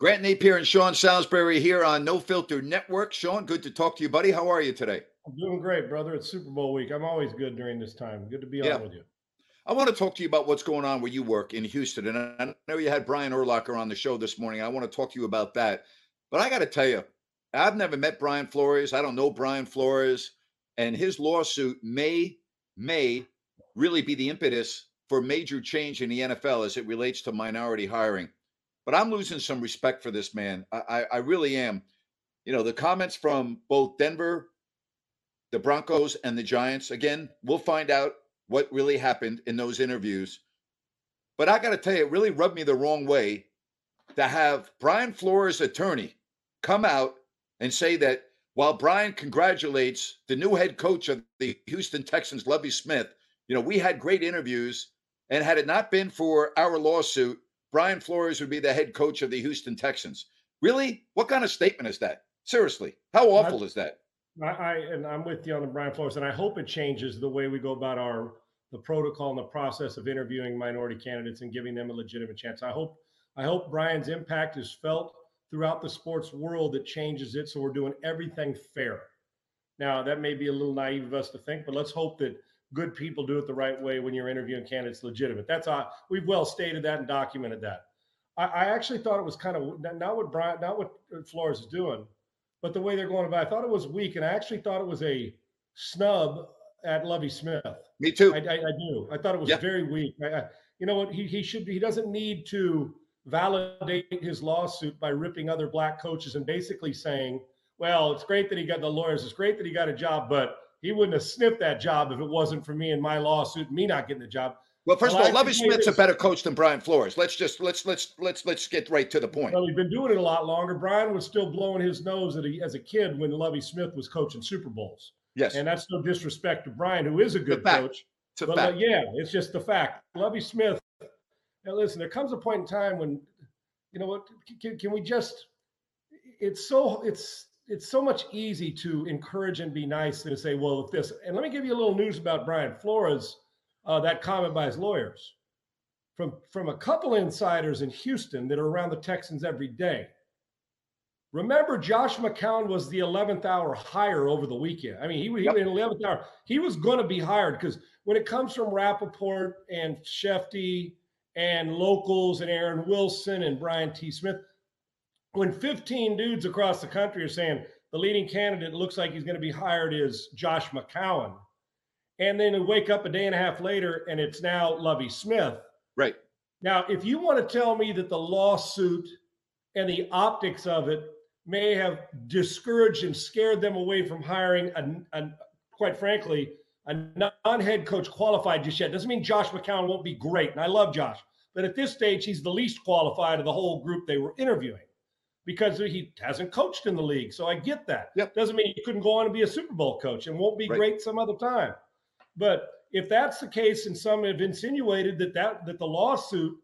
Grant Napier and Sean Salisbury here on No Filter Network. Sean, good to talk to you, buddy. How are you today? I'm doing great, brother. It's Super Bowl week. I'm always good during this time. Good to be yeah. on with you. I want to talk to you about what's going on where you work in Houston. And I know you had Brian Urlacher on the show this morning. I want to talk to you about that. But I got to tell you, I've never met Brian Flores. I don't know Brian Flores. And his lawsuit may, may really be the impetus for major change in the NFL as it relates to minority hiring. But I'm losing some respect for this man. I, I, I really am. You know, the comments from both Denver, the Broncos, and the Giants, again, we'll find out what really happened in those interviews. But I got to tell you, it really rubbed me the wrong way to have Brian Flores' attorney come out and say that while Brian congratulates the new head coach of the Houston Texans, Lovie Smith, you know, we had great interviews. And had it not been for our lawsuit, Brian Flores would be the head coach of the Houston Texans. Really? What kind of statement is that? Seriously, how awful I, is that? I, I, and I'm with you on the Brian Flores, and I hope it changes the way we go about our the protocol and the process of interviewing minority candidates and giving them a legitimate chance. I hope I hope Brian's impact is felt throughout the sports world that changes it, so we're doing everything fair. Now that may be a little naive of us to think, but let's hope that good people do it the right way when you're interviewing candidates legitimate. That's uh, we've well stated that and documented that. I, I actually thought it was kind of not what Brian, not what Flores is doing, but the way they're going about. It. I thought it was weak, and I actually thought it was a snub at Lovie Smith. Me too. I, I, I do. I thought it was very weak. I, you know what? He he should. He doesn't need to validate his lawsuit by ripping other black coaches and basically saying, "Well, it's great that he got the lawyers. It's great that he got a job, but." He wouldn't have sniffed that job if it wasn't for me and my lawsuit and me not getting the job. Well, first of all, Lovie Smith's a better coach than Brian Flores. Let's just let's let's let's let's get right to the point. Well, he's been doing it a lot longer. Brian was still blowing his nose at a, as a kid when Lovie Smith was coaching Super Bowls. Yes, and that's no disrespect to Brian, who is a good coach. It's but, fact. Yeah, it's just the fact. Lovie Smith. Now, listen, there comes a point in time when, you know what? Can, can we just? It's so it's it's so much easy to encourage and be nice and say, well, if this, and let me give you a little news about Brian Flores, uh, that comment by his lawyers from from a couple insiders in Houston that are around the Texans every day. Remember, Josh McCown was the 11th hour hire over the weekend. I mean, he, he yep. in the 11th hour, he was going to be hired because when it comes from Rapoport and Schefty and locals and Aaron Wilson and Brian T. Smith, when 15 dudes across the country are saying the leading candidate looks like he's going to be hired is Josh McCown, and then we wake up a day and a half later and it's now Lovie Smith. Right. Now, if you want to tell me that the lawsuit and the optics of it may have discouraged and scared them away from hiring a, a quite frankly, a non-head coach qualified just yet. Doesn't mean Josh McCown won't be great. And I love Josh. But at this stage, he's the least qualified of the whole group they were interviewing because he hasn't coached in the league. So I get that. Yep. Doesn't mean he couldn't go on and be a Super Bowl coach and won't be right. great some other time. But if that's the case, and some have insinuated that that, that the lawsuit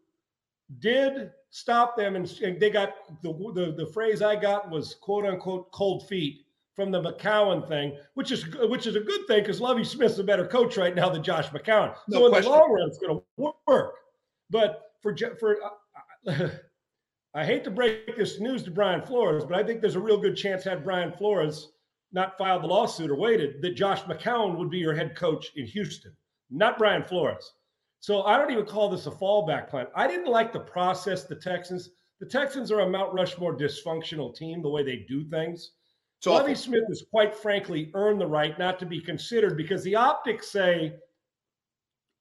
did stop them, and, and they got the, the the phrase I got was quote unquote cold feet from the McCown thing, which is which is a good thing because Lovie Smith's a better coach right now than Josh McCown. No so in question. the long run, it's going to work. But for for uh, I hate to break this news to Brian Flores, but I think there's a real good chance had Brian Flores not filed the lawsuit or waited, that Josh McCown would be your head coach in Houston, not Brian Flores. So I don't even call this a fallback plan. I didn't like the process the Texans. The Texans are a Mount Rushmore dysfunctional team, the way they do things. So Lovie Smith has quite frankly earned the right not to be considered because the optics say,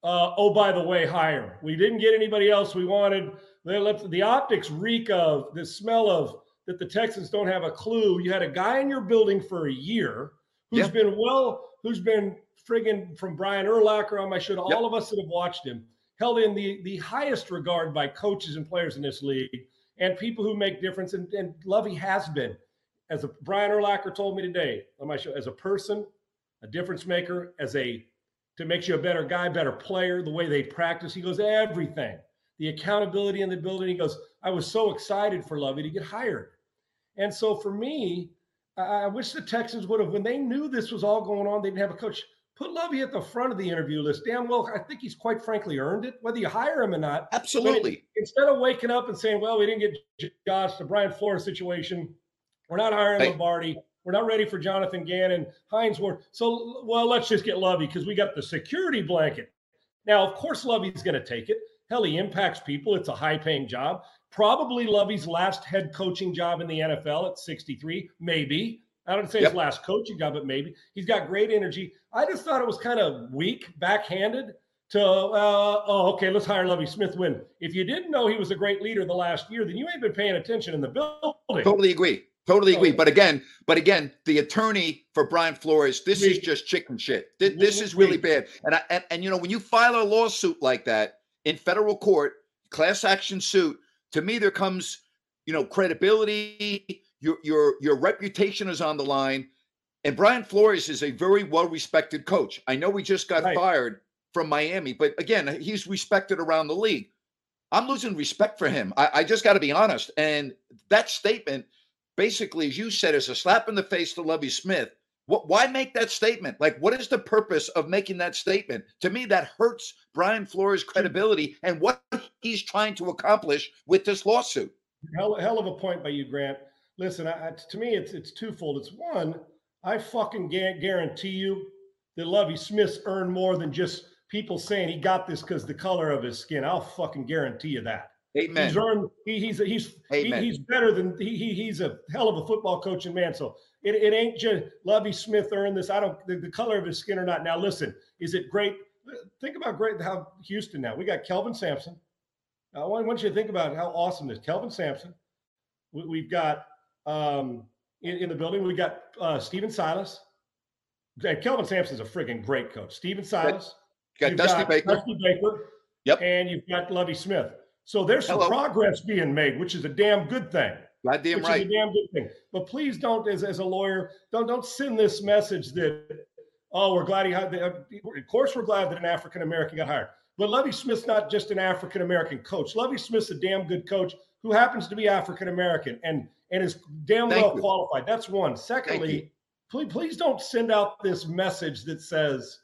uh, oh, by the way, hire. We didn't get anybody else we wanted. They left the optics reek of the smell of that the Texans don't have a clue. You had a guy in your building for a year who's yeah. been well, who's been friggin' from Brian Urlacher on my show, all yep. of us that have watched him, held in the, the highest regard by coaches and players in this league and people who make difference. And, and Lovie has been, as a, Brian Urlacher told me today on my show, as a person, a difference maker, as a to make you a better guy, better player, the way they practice. He goes, everything. The accountability in the building. He goes, I was so excited for Lovie to get hired. And so for me, I wish the Texans would have, when they knew this was all going on, they didn't have a coach. Put Lovie at the front of the interview list. Damn well, I think he's quite frankly earned it, whether you hire him or not. Absolutely. It, instead of waking up and saying, well, we didn't get Josh, the Brian Flores situation, we're not hiring hey. Lombardi. We're not ready for Jonathan Gannon, Hines Ward. So, well, let's just get Lovie because we got the security blanket. Now, of course, Lovie's going to take it. Hell, he impacts people. It's a high paying job. Probably Lovie's last head coaching job in the NFL at 63, maybe. I don't say yep. his last coaching job, but maybe he's got great energy. I just thought it was kind of weak, backhanded to, uh, oh, okay, let's hire Lovie Smith. When if you didn't know he was a great leader the last year, then you ain't been paying attention in the building. Totally agree. Totally agree. But again, but again, the attorney for Brian Flores, this is just chicken shit. This, this is really bad. And, I, and and you know when you file a lawsuit like that in federal court, class action suit, to me there comes you know credibility your your your reputation is on the line. And Brian Flores is a very well respected coach. I know we just got right. fired from Miami, but again, he's respected around the league. I'm losing respect for him. I, I just got to be honest. And that statement, basically, as you said, is a slap in the face to Lovie Smith. What, why make that statement? Like, what is the purpose of making that statement? To me, that hurts Brian Flores' credibility and what he's trying to accomplish with this lawsuit. Hell, hell of a point by you, Grant. Listen, I, to me, it's it's twofold. It's one, I fucking guarantee you that Lovie Smith's earned more than just people saying he got this because the color of his skin. I'll fucking guarantee you that. Amen. He's earned. He, he's he's he, he's better than he, he he's a hell of a football coaching man. So it, it ain't just Lovie Smith earned this. I don't the, the color of his skin or not. Now listen, is it great? Think about great how Houston now. We got Kelvin Sampson. I want you to think about how awesome this Kelvin Sampson. We, have got um, in, in, the building. We got uh, Stephen Silas. And Kelvin Sampson's a friggin' great coach. Stephen Silas. You got Dusty got Baker. Dusty Baker. Yep. And you've got Lovie Smith. So there's some Hello. progress being made, which is a damn good thing. Goddamn right. Is a damn good thing. But please don't, as, as a lawyer, don't don't send this message that, oh, we're glad he had. The, uh, of course, we're glad that an African American got hired. But Lovie Smith's not just an African American coach. Lovie Smith's a damn good coach who happens to be African American. And and is damn Thank well you. qualified. That's one. Secondly, please, please don't send out this message that says,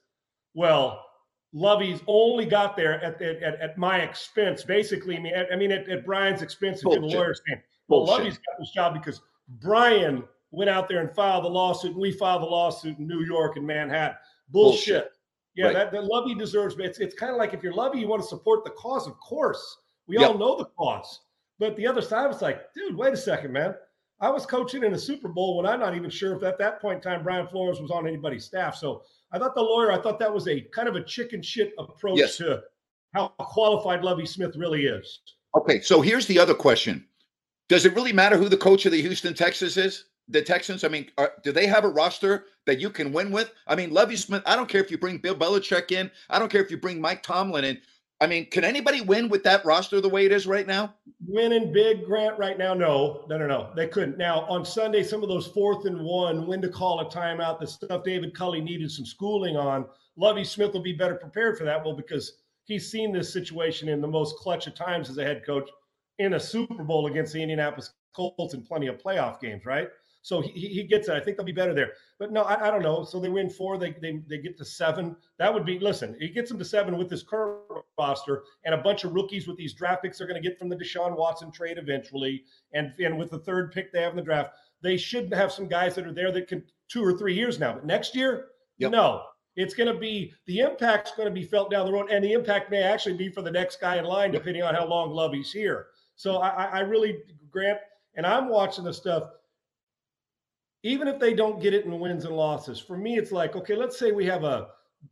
well, Lovie's only got there at, at, at, my expense. Basically, I mean, at, I mean, at, at Brian's expense, if the lawyer's saying, well, Lovie's got this job because Brian went out there and filed the lawsuit, and we filed the lawsuit in New York and Manhattan. Bullshit. Bullshit. Yeah, right. that, that Lovie deserves. It's it's kind of like if you're Lovie, you want to support the cause. Of course, we yep. all know the cause. But the other side was like, dude, wait a second, man. I was coaching in a Super Bowl when I'm not even sure if at that point in time Brian Flores was on anybody's staff. So I thought the lawyer, I thought that was a kind of a chicken shit approach yes. to how qualified Lovie Smith really is. Okay, so here's the other question: Does it really matter who the coach of the Houston Texans is? The Texans. I mean, are, do they have a roster that you can win with? I mean, Lovie Smith. I don't care if you bring Bill Belichick in. I don't care if you bring Mike Tomlin in. I mean, can anybody win with that roster the way it is right now? Winning big, Grant, right now? No, no, no, no. They couldn't. Now, on Sunday, some of those fourth and one, when to call a timeout, the stuff David Culley needed some schooling on, Lovie Smith will be better prepared for that. Well, because he's seen this situation in the most clutch of times as a head coach in a Super Bowl against the Indianapolis Colts and plenty of playoff games, right? So he, he gets it. I think they'll be better there. But no, I, I, don't know. So they win four. They, they they get to seven. That would be listen. He gets them to seven with this current roster and a bunch of rookies with these draft picks they're going to get from the Deshaun Watson trade eventually, and and with the third pick they have in the draft, they should have some guys that are there that can two or three years now. But next year, yep. no. It's going to be the impact's going to be felt down the road, and the impact may actually be for the next guy in line, depending on how long Lovie's here. So I, I really grant, and I'm watching the stuff. Even if they don't get it in wins and losses, for me, it's like okay, let's say we have a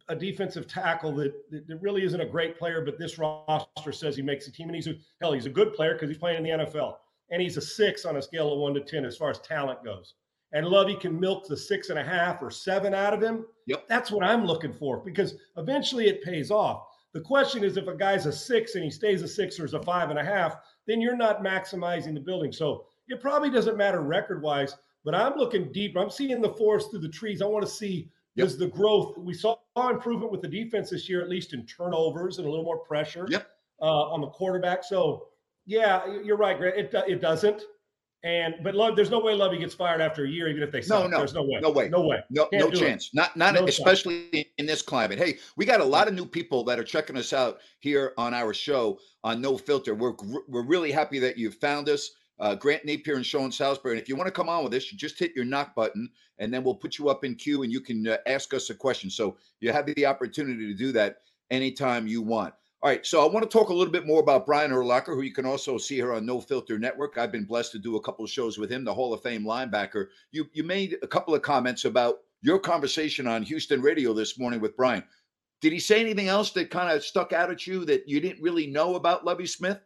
a defensive tackle that, that really isn't a great player, but this roster says he makes a team, and he's a hell, he's a good player because he's playing in the NFL, and he's a six on a scale of one to ten as far as talent goes and Lovie can milk the six and a half or seven out of him, yep. that's what I'm looking for because eventually it pays off. The question is if a guy's a six and he stays a six or is a five and a half, then you're not maximizing the building. So it probably doesn't matter record wise, but I'm looking deep. I'm seeing the forest through the trees. I want to see yep. is the growth. We saw improvement with the defense this year, at least in turnovers and a little more pressure yep. uh, on the quarterback. So yeah, you're right, Grant. It, it doesn't. And but love, there's no way Lovie gets fired after a year, even if they suck. No, no, there's no way, no way, no way, no, Can't no chance. It. Not, not no especially chance. in this climate. Hey, we got a lot of new people that are checking us out here on our show on No Filter. We're we're really happy that you found us. Uh, Grant Napier and Sean Salisbury. And if you want to come on with us, you just hit your knock button, and then we'll put you up in queue, and you can uh, ask us a question. So you have the opportunity to do that anytime you want. All right, so I want to talk a little bit more about Brian Urlacher, who you can also see here on No Filter Network. I've been blessed to do a couple of shows with him, the Hall of Fame linebacker. You you made a couple of comments about your conversation on Houston radio this morning with Brian. Did he say anything else that kind of stuck out at you that you didn't really know about Lovie Smith?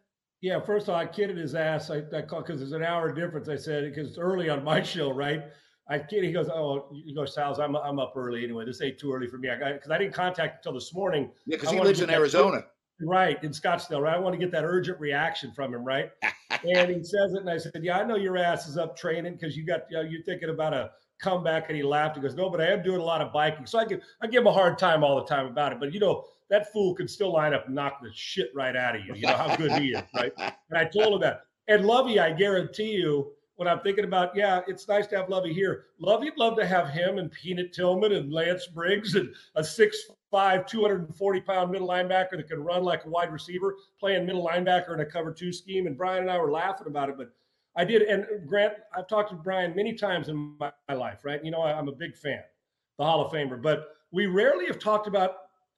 Yeah, first of all, I kidded his ass. I, I because there's an hour difference. I said because it's early on my show, right? I kid. He goes, "Oh, he goes, Sal's. I'm I'm up early anyway. This ain't too early for me. I because I, didn't contact until this morning. Yeah, because he lives in Arizona. Right, in Scottsdale, right? I want to get that urgent reaction from him, right? and he says it, and I said, "Yeah, I know your ass is up training because you got you know, you're thinking about a comeback." And he laughed. He goes, "No, but I am doing a lot of biking, so I give I give him a hard time all the time about it. But you know, that fool can still line up and knock the shit right out of you. You know how good he is, right?" And I told him that. And Lovie, I guarantee you, when I'm thinking about, yeah, it's nice to have Lovie here. Lovie'd love to have him and Peanut Tillman and Lance Briggs and a six five, 240 pound middle linebacker that can run like a wide receiver, playing middle linebacker in a cover two scheme. And Brian and I were laughing about it, but I did. And Grant, I've talked to Brian many times in my, my life, right? You know, I, I'm a big fan, the Hall of Famer, but we rarely have talked about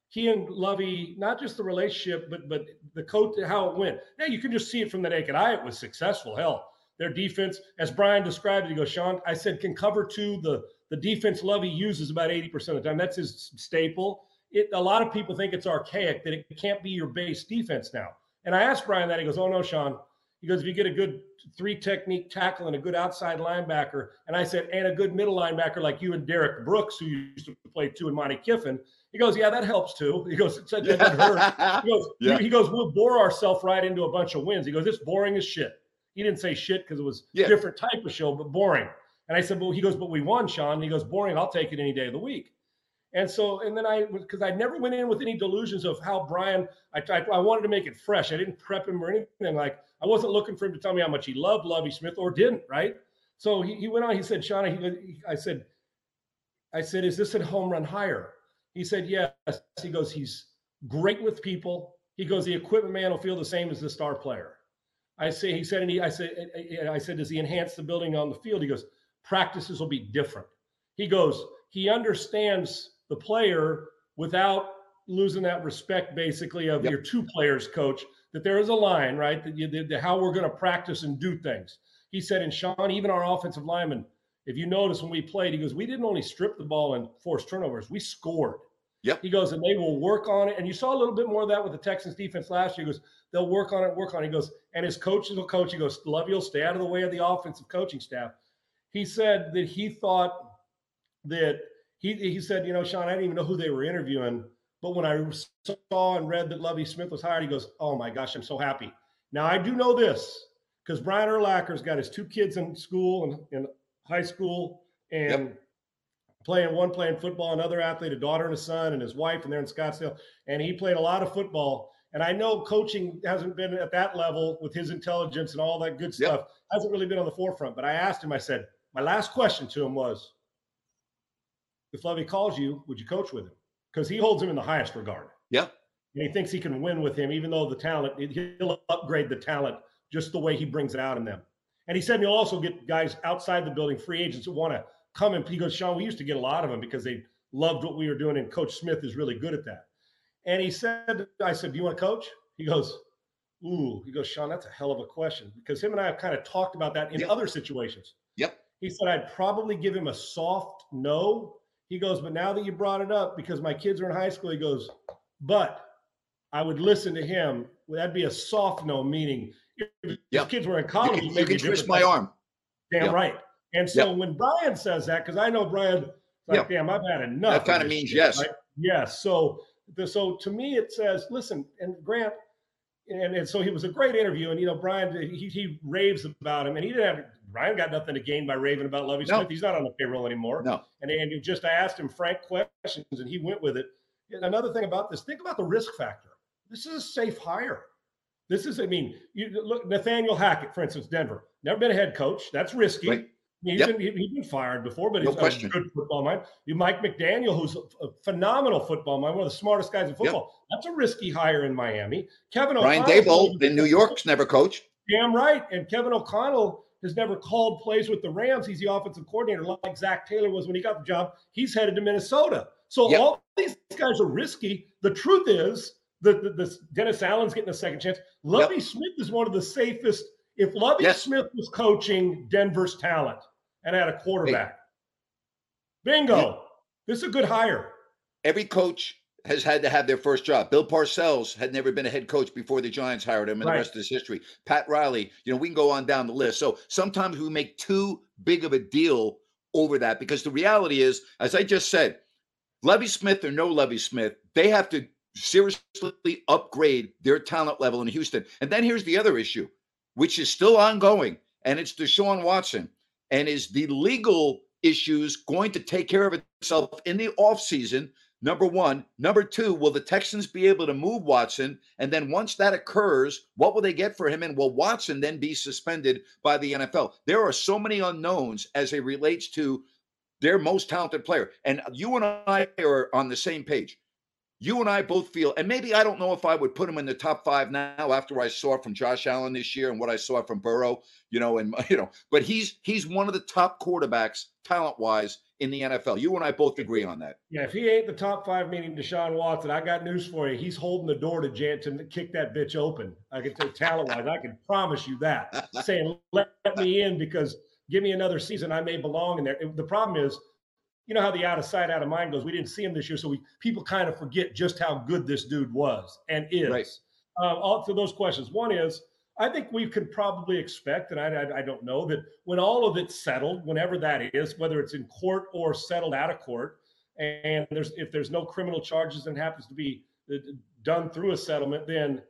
he and Lovie, not just the relationship, but but the coach, how it went. Now you can just see it from the naked eye. It was successful. Hell, their defense, as Brian described it, he goes, Sean, I said can cover two. The the defense Lovie uses about 80% of the time. That's his staple it, a lot of people think it's archaic that it can't be your base defense now. And I asked Brian that. He goes, "Oh no, Sean." He goes, "If you get a good three technique tackle and a good outside linebacker," and I said, "And a good middle linebacker like you and Derrick Brooks, who used to play two and Monte Kiffin." He goes, "Yeah, that helps too." He goes, "It doesn't hurt." He goes, yeah. "He goes, we'll bore ourselves right into a bunch of wins." He goes, "It's boring as shit." He didn't say shit because it was yeah. different type of show, but boring. And I said, "Well," he goes, "But we won, Sean." And he goes, "Boring. I'll take it any day of the week." And so, and then I, because I never went in with any delusions of how Brian, I tried, I wanted to make it fresh. I didn't prep him or anything. Like, I wasn't looking for him to tell me how much he loved Lovie Smith or didn't, right? So he, he went on, he said, Shauna, he, I said, I said, is this a home run hire? He said, yes. He goes, he's great with people. He goes, the equipment man will feel the same as the star player. I say, he said, and he, I said, I said, does he enhance the building on the field? He goes, practices will be different. He goes, he understands the player without losing that respect basically of yep. your two players coach that there is a line right that you did how we're going to practice and do things he said and sean even our offensive lineman if you notice when we played he goes we didn't only strip the ball and force turnovers we scored Yep. He goes, and they will work on it. And you saw a little bit more of that with the Texans defense last year. He goes, they'll work on it, work on it. He goes, and his coaches will coach. He goes, Love you'll stay out of the way of the offensive coaching staff. He said that he thought that he he said, you know, Sean, I didn't even know who they were interviewing, but when I saw and read that Lovie Smith was hired, he goes, "Oh my gosh, I'm so happy." Now I do know this because Brian Urlacher's got his two kids in school and in high school, and yep. Playing one playing football, another athlete, a daughter and a son, and his wife, and they're in Scottsdale, and he played a lot of football. And I know coaching hasn't been at that level with his intelligence and all that good stuff. Yep. Hasn't really been on the forefront. But I asked him, I said, my last question to him was, if Lovie calls you, would you coach with him? Because he holds him in the highest regard. Yeah. And he thinks he can win with him, even though the talent, he'll upgrade the talent just the way he brings it out in them. And he said he'll also get guys outside the building, free agents that want to come and he goes, Sean, we used to get a lot of them because they loved what we were doing, and Coach Smith is really good at that. And he said, I said, Do you want to coach? He goes, Ooh, he goes, Sean, that's a hell of a question because him and I have kind of talked about that in Yep. other situations. Yep. He said, I'd probably give him a soft no. He goes, but now that you brought it up, because my kids are in high school, he goes, but I would listen to him. That'd be a soft no, meaning if Yep. kids were in You college, can, you can twist my arm. Damn Yep. right. And so when Brian says that, because I know Brian, like, Yep. damn, I've had enough. That kinda means shit," yes. right? Yes. So, the, so to me, it says, listen, and Grant, and, and so he was a great interview. And, you know, Brian, he, he raves about him. And he didn't have, Brian got nothing to gain by raving about Lovie No. Smith. He's not on the payroll anymore. No. And, and you just asked him frank questions and he went with it. And another thing about this, think about the risk factor. This is a safe hire. This is, I mean, you look, Nathaniel Hackett, for instance, Denver, never been a head coach. That's risky. Right. He's Yep. been he, he's been fired before, but No he's question. a good football mind. You Mike McDaniel, who's a, phenomenal football mind, one of the smartest guys in football. That's a risky hire in Miami. Kevin Brian O'Connell Daboll in New York's never coached. Damn right. And Kevin O'Connell has never called plays with the Rams. He's the offensive coordinator, like Zac Taylor was when he got the job. He's headed to Minnesota. So Yep. all these guys are risky. The truth is that Dennis Allen's getting a second chance. Lovie Smith is one of the safest. If Lovie Yes. Smith was coaching Denver's talent and had a quarterback, bingo. Yeah. This is a good hire. Every coach has had to have their first job. Bill Parcells had never been a head coach before the Giants hired him, and Right. the rest is history. Pat Riley, you know, we can go on down the list. So sometimes we make too big of a deal over that because the reality is, as I just said, Levy Smith or no Levy Smith, they have to seriously upgrade their talent level in Houston. And then here's the other issue, which is still ongoing, and it's Deshaun Watson. And is the legal issues going to take care of itself in the offseason? Number one. Number two, will the Texans be able to move Watson? And then once that occurs, what will they get for him? And will Watson then be suspended by the NFL? There are so many unknowns as it relates to their most talented player. And you and I are on the same page. You and I both feel, and maybe I don't know if I would put him in the top five now after I saw from Josh Allen this year and what I saw from Burrow, you know, and you know, but he's he's one of the top quarterbacks talent wise in the NFL. You and I both agree on that. Yeah, if he ain't the top five, meaning Deshaun Watson, I got news for you. He's holding the door to Jansen to kick that bitch open. I can tell talent wise, I can promise you that. Saying let, let me in because give me another season, I may belong in there. The problem is, you know how the out of sight, out of mind goes. We didn't see him this year, so we people kind of forget just how good this dude was and is. Right. Uh, all to those questions. One is, I think we could probably expect, and I, I, I don't know that when all of it's settled, whenever that is, whether it's in court or settled out of court, and there's if there's no criminal charges and happens to be uh, done through a settlement, then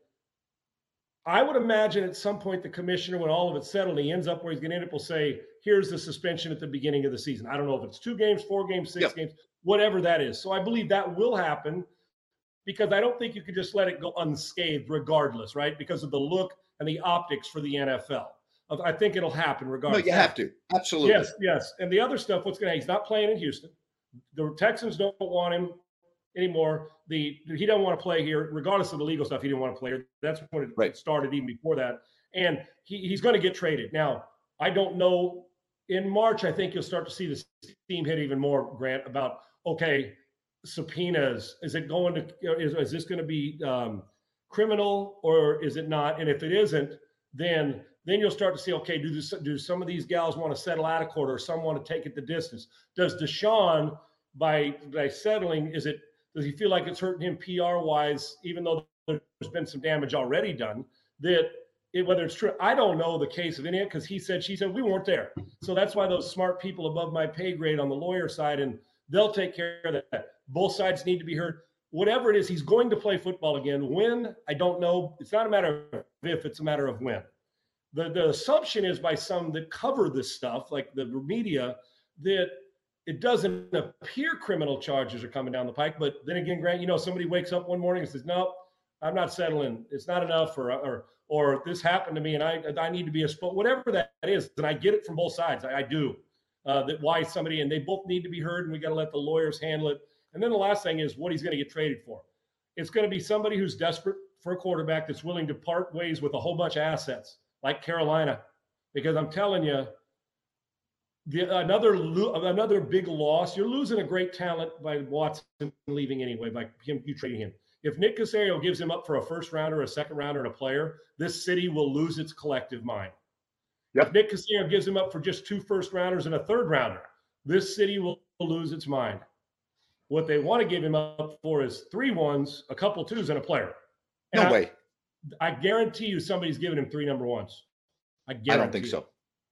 I would imagine at some point the commissioner, when all of it's settled, he ends up where he's going to end up will say, "Here's the suspension at the beginning of the season." I don't know if it's two games, four games, six Yep. games, whatever that is. So I believe that will happen because I don't think you could just let it go unscathed, regardless, right? Because of the look and the optics for the NFL. I think it'll happen No, regardless. you have to. Absolutely. Yes, yes. And the other stuff, what's going to happen? he's not playing in Houston. The Texans don't want him anymore. The he doesn't want to play here, regardless of the legal stuff. He didn't want to play here. That's when it Right. started, even before that. And he, he's going to get traded. Now, I don't know. In March, I think you'll start to see the steam hit even more, Grant, about okay, subpoenas. Is it going to is, is this going to be um, criminal or is it not? And if it isn't, then then you'll start to see okay, do this, do some of these gals want to settle out of court or some want to take it the distance? Does Deshaun by by settling, is it does he feel like it's hurting him PR wise, even though there's been some damage already done? That it, whether it's true, I don't know the case of any of it, because he said she said we weren't there. So that's why those smart people above my pay grade on the lawyer side and they'll take care of that. Both sides need to be heard. Whatever it is, he's going to play football again. When I don't know. It's not a matter of if; it's a matter of when. The the assumption is by some that cover this stuff, like the media, that it doesn't appear criminal charges are coming down the pike. But then again, Grant, you know, somebody wakes up one morning and says, "Nope, I'm not settling. It's not enough," or or or this happened to me and I I need to be a sport, whatever that is. And I get it from both sides. I, I do. Uh, that why somebody and they both need to be heard, and we got to let the lawyers handle it. And then the last thing is what he's going to get traded for. It's going to be somebody who's desperate for a quarterback that's willing to part ways with a whole bunch of assets, like Carolina, because I'm telling you, the, another another big loss. You're losing a great talent by Watson leaving anyway, by him you trading him. If Nick Caserio gives him up for a first rounder, a second rounder, and a player, this city will lose its collective mind. Yep. If Nick Caserio gives him up for just two first rounders and a third rounder, this city will lose its mind. What they want to give him up for is three ones, a couple twos, and a player. And no I, way. I guarantee you somebody's giving him three number ones. I guarantee. I don't think so.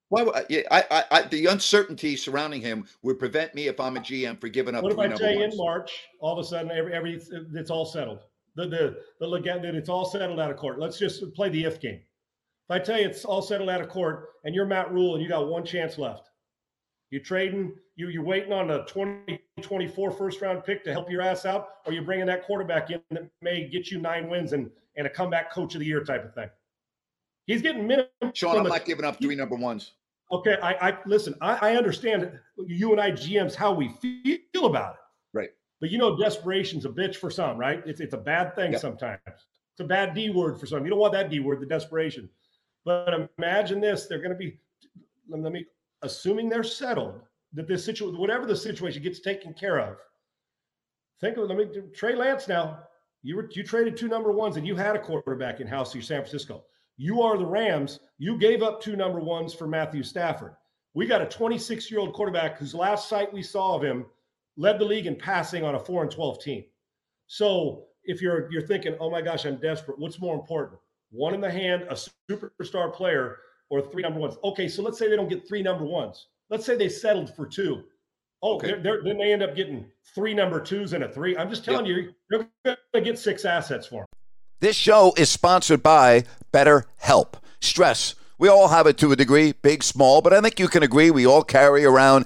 Why? Uh, yeah, I, I, I, the uncertainty surrounding him would prevent me if I'm a GM for giving up. What if I tell you in March, all of a sudden, every, every it's all settled. The the the legend that it's all settled out of court. Let's just play the if game. If I tell you it's all settled out of court and you're Matt Rhule, and you got one chance left, you trading, you you're waiting on a 2024 first round pick to help your ass out, or you're bringing that quarterback in that may get you nine wins and and a comeback coach of the year type of thing. He's getting minimum. Sean, I'm not giving up three number ones. Okay, I, I listen. I, I understand you and I GMs how we feel about it. Right. But you know, desperation's a bitch for some, right? It's it's a bad thing yep. sometimes. It's a bad D word for some. You don't want that D word, the desperation. But imagine this: they're going to be. Let me assuming they're settled that this situation, whatever the situation, gets taken care of. Think of let me Trey Lance now. You were you traded two number ones and you had a quarterback in house. You San Francisco. You are the Rams. You gave up two number ones for Matthew Stafford. We got a 26 year old quarterback whose last sight we saw of him led the league in passing on a four and 12 team. So if you're you're thinking, oh my gosh, I'm desperate. What's more important? One in the hand, a superstar player, or three number ones. Okay, so let's say they don't get three number ones. Let's say they settled for two. Oh, okay. they're, they're, then they end up getting three number twos and a three. I'm just telling you, they're going to get six assets for them. This show is sponsored by BetterHelp. Stress. We all have it to a degree, big, small, but I think you can agree we all carry around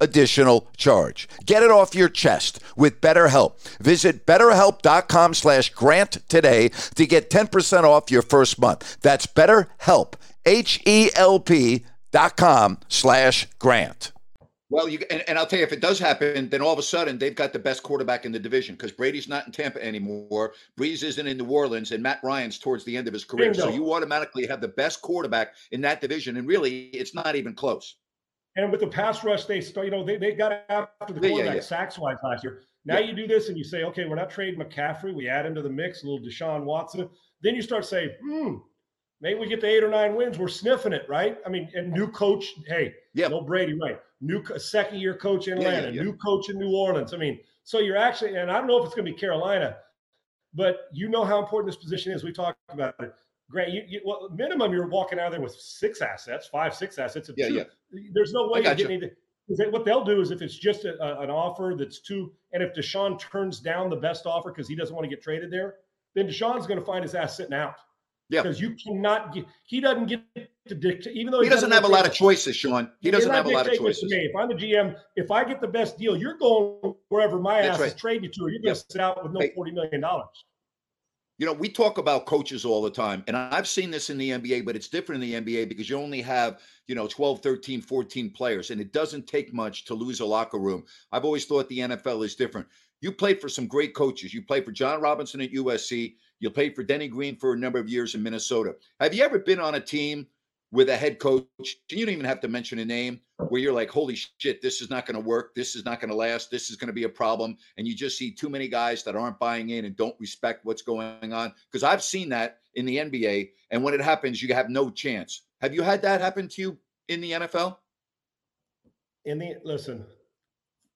additional charge. Get it off your chest with BetterHelp. Visit betterhelp.com slash grant today to get 10% off your first month. That's betterhelp, H-E-L-P dot com slash grant. Well, you and, and, I'll tell you, if it does happen, then all of a sudden they've got the best quarterback in the division because Brady's not in Tampa anymore. Brees isn't in New Orleans, and Matt Ryan's towards the end of his career. Bingo. So you automatically have the best quarterback in that division, and really, it's not even close. And with the pass rush, they start, you know, they, they got after the quarterback yeah, yeah. sacks wise last year. Now you do this and you say, okay, we're not trading McCaffrey. We add into the mix a little Deshaun Watson. Then you start saying, hmm, maybe we get the eight or nine wins. We're sniffing it, right? I mean, and new coach, hey, yeah, no Brady, right? New second year coach in Atlanta, yeah, yeah, new coach in New Orleans. I mean, so you're actually, and I don't know if it's going to be Carolina, but you know how important this position is. We talked about it. Grant, you, you well, minimum you're walking out of there with six assets, five, six assets. Yeah, two, yeah. There's no way you're getting you. What they'll do is if it's just a, a, an offer that's two, and if Deshaun turns down the best offer because he doesn't want to get traded there, then Deshaun's going to find his ass sitting out. Yeah. Because you cannot get, he doesn't get to dictate, even though he, he doesn't have a lot of choices, Sean. He doesn't have a lot of choices. To me. If I'm the GM, if I get the best deal, you're going wherever my That's ass right. is trading you to, or you're going to sit out with no hey, $40 million. You know, we talk about coaches all the time, and I've seen this in the NBA, but it's different in the NBA because you only have, you know, 12, 13, 14 players, and it doesn't take much to lose a locker room. I've always thought the NFL is different. You played for some great coaches. You played for John Robinson at USC. You played for Denny Green for a number of years in Minnesota. Have you ever been on a team with a head coach, you don't even have to mention a name, where you're like, holy shit, this is not going to work. This is not going to last. This is going to be a problem. And you just see too many guys that aren't buying in and don't respect what's going on. Because I've seen that in the NBA. And when it happens, you have no chance. Have you had that happen to you in the NFL? In the listen,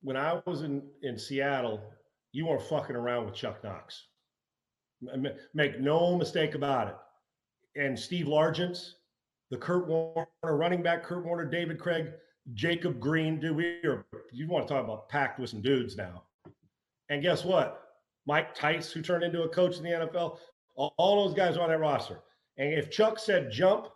when I was in, in Seattle, you weren't fucking around with Chuck Knox. Make no mistake about it. And Steve Largent, the Curt Warner running back, Curt Warner, David Krieg, Jacob Green. Dude, we are, you want to talk about packed with some dudes now. And guess what? Mike Tice, who turned into a coach in the NFL, all, all those guys are on that roster. And if Chuck said jump,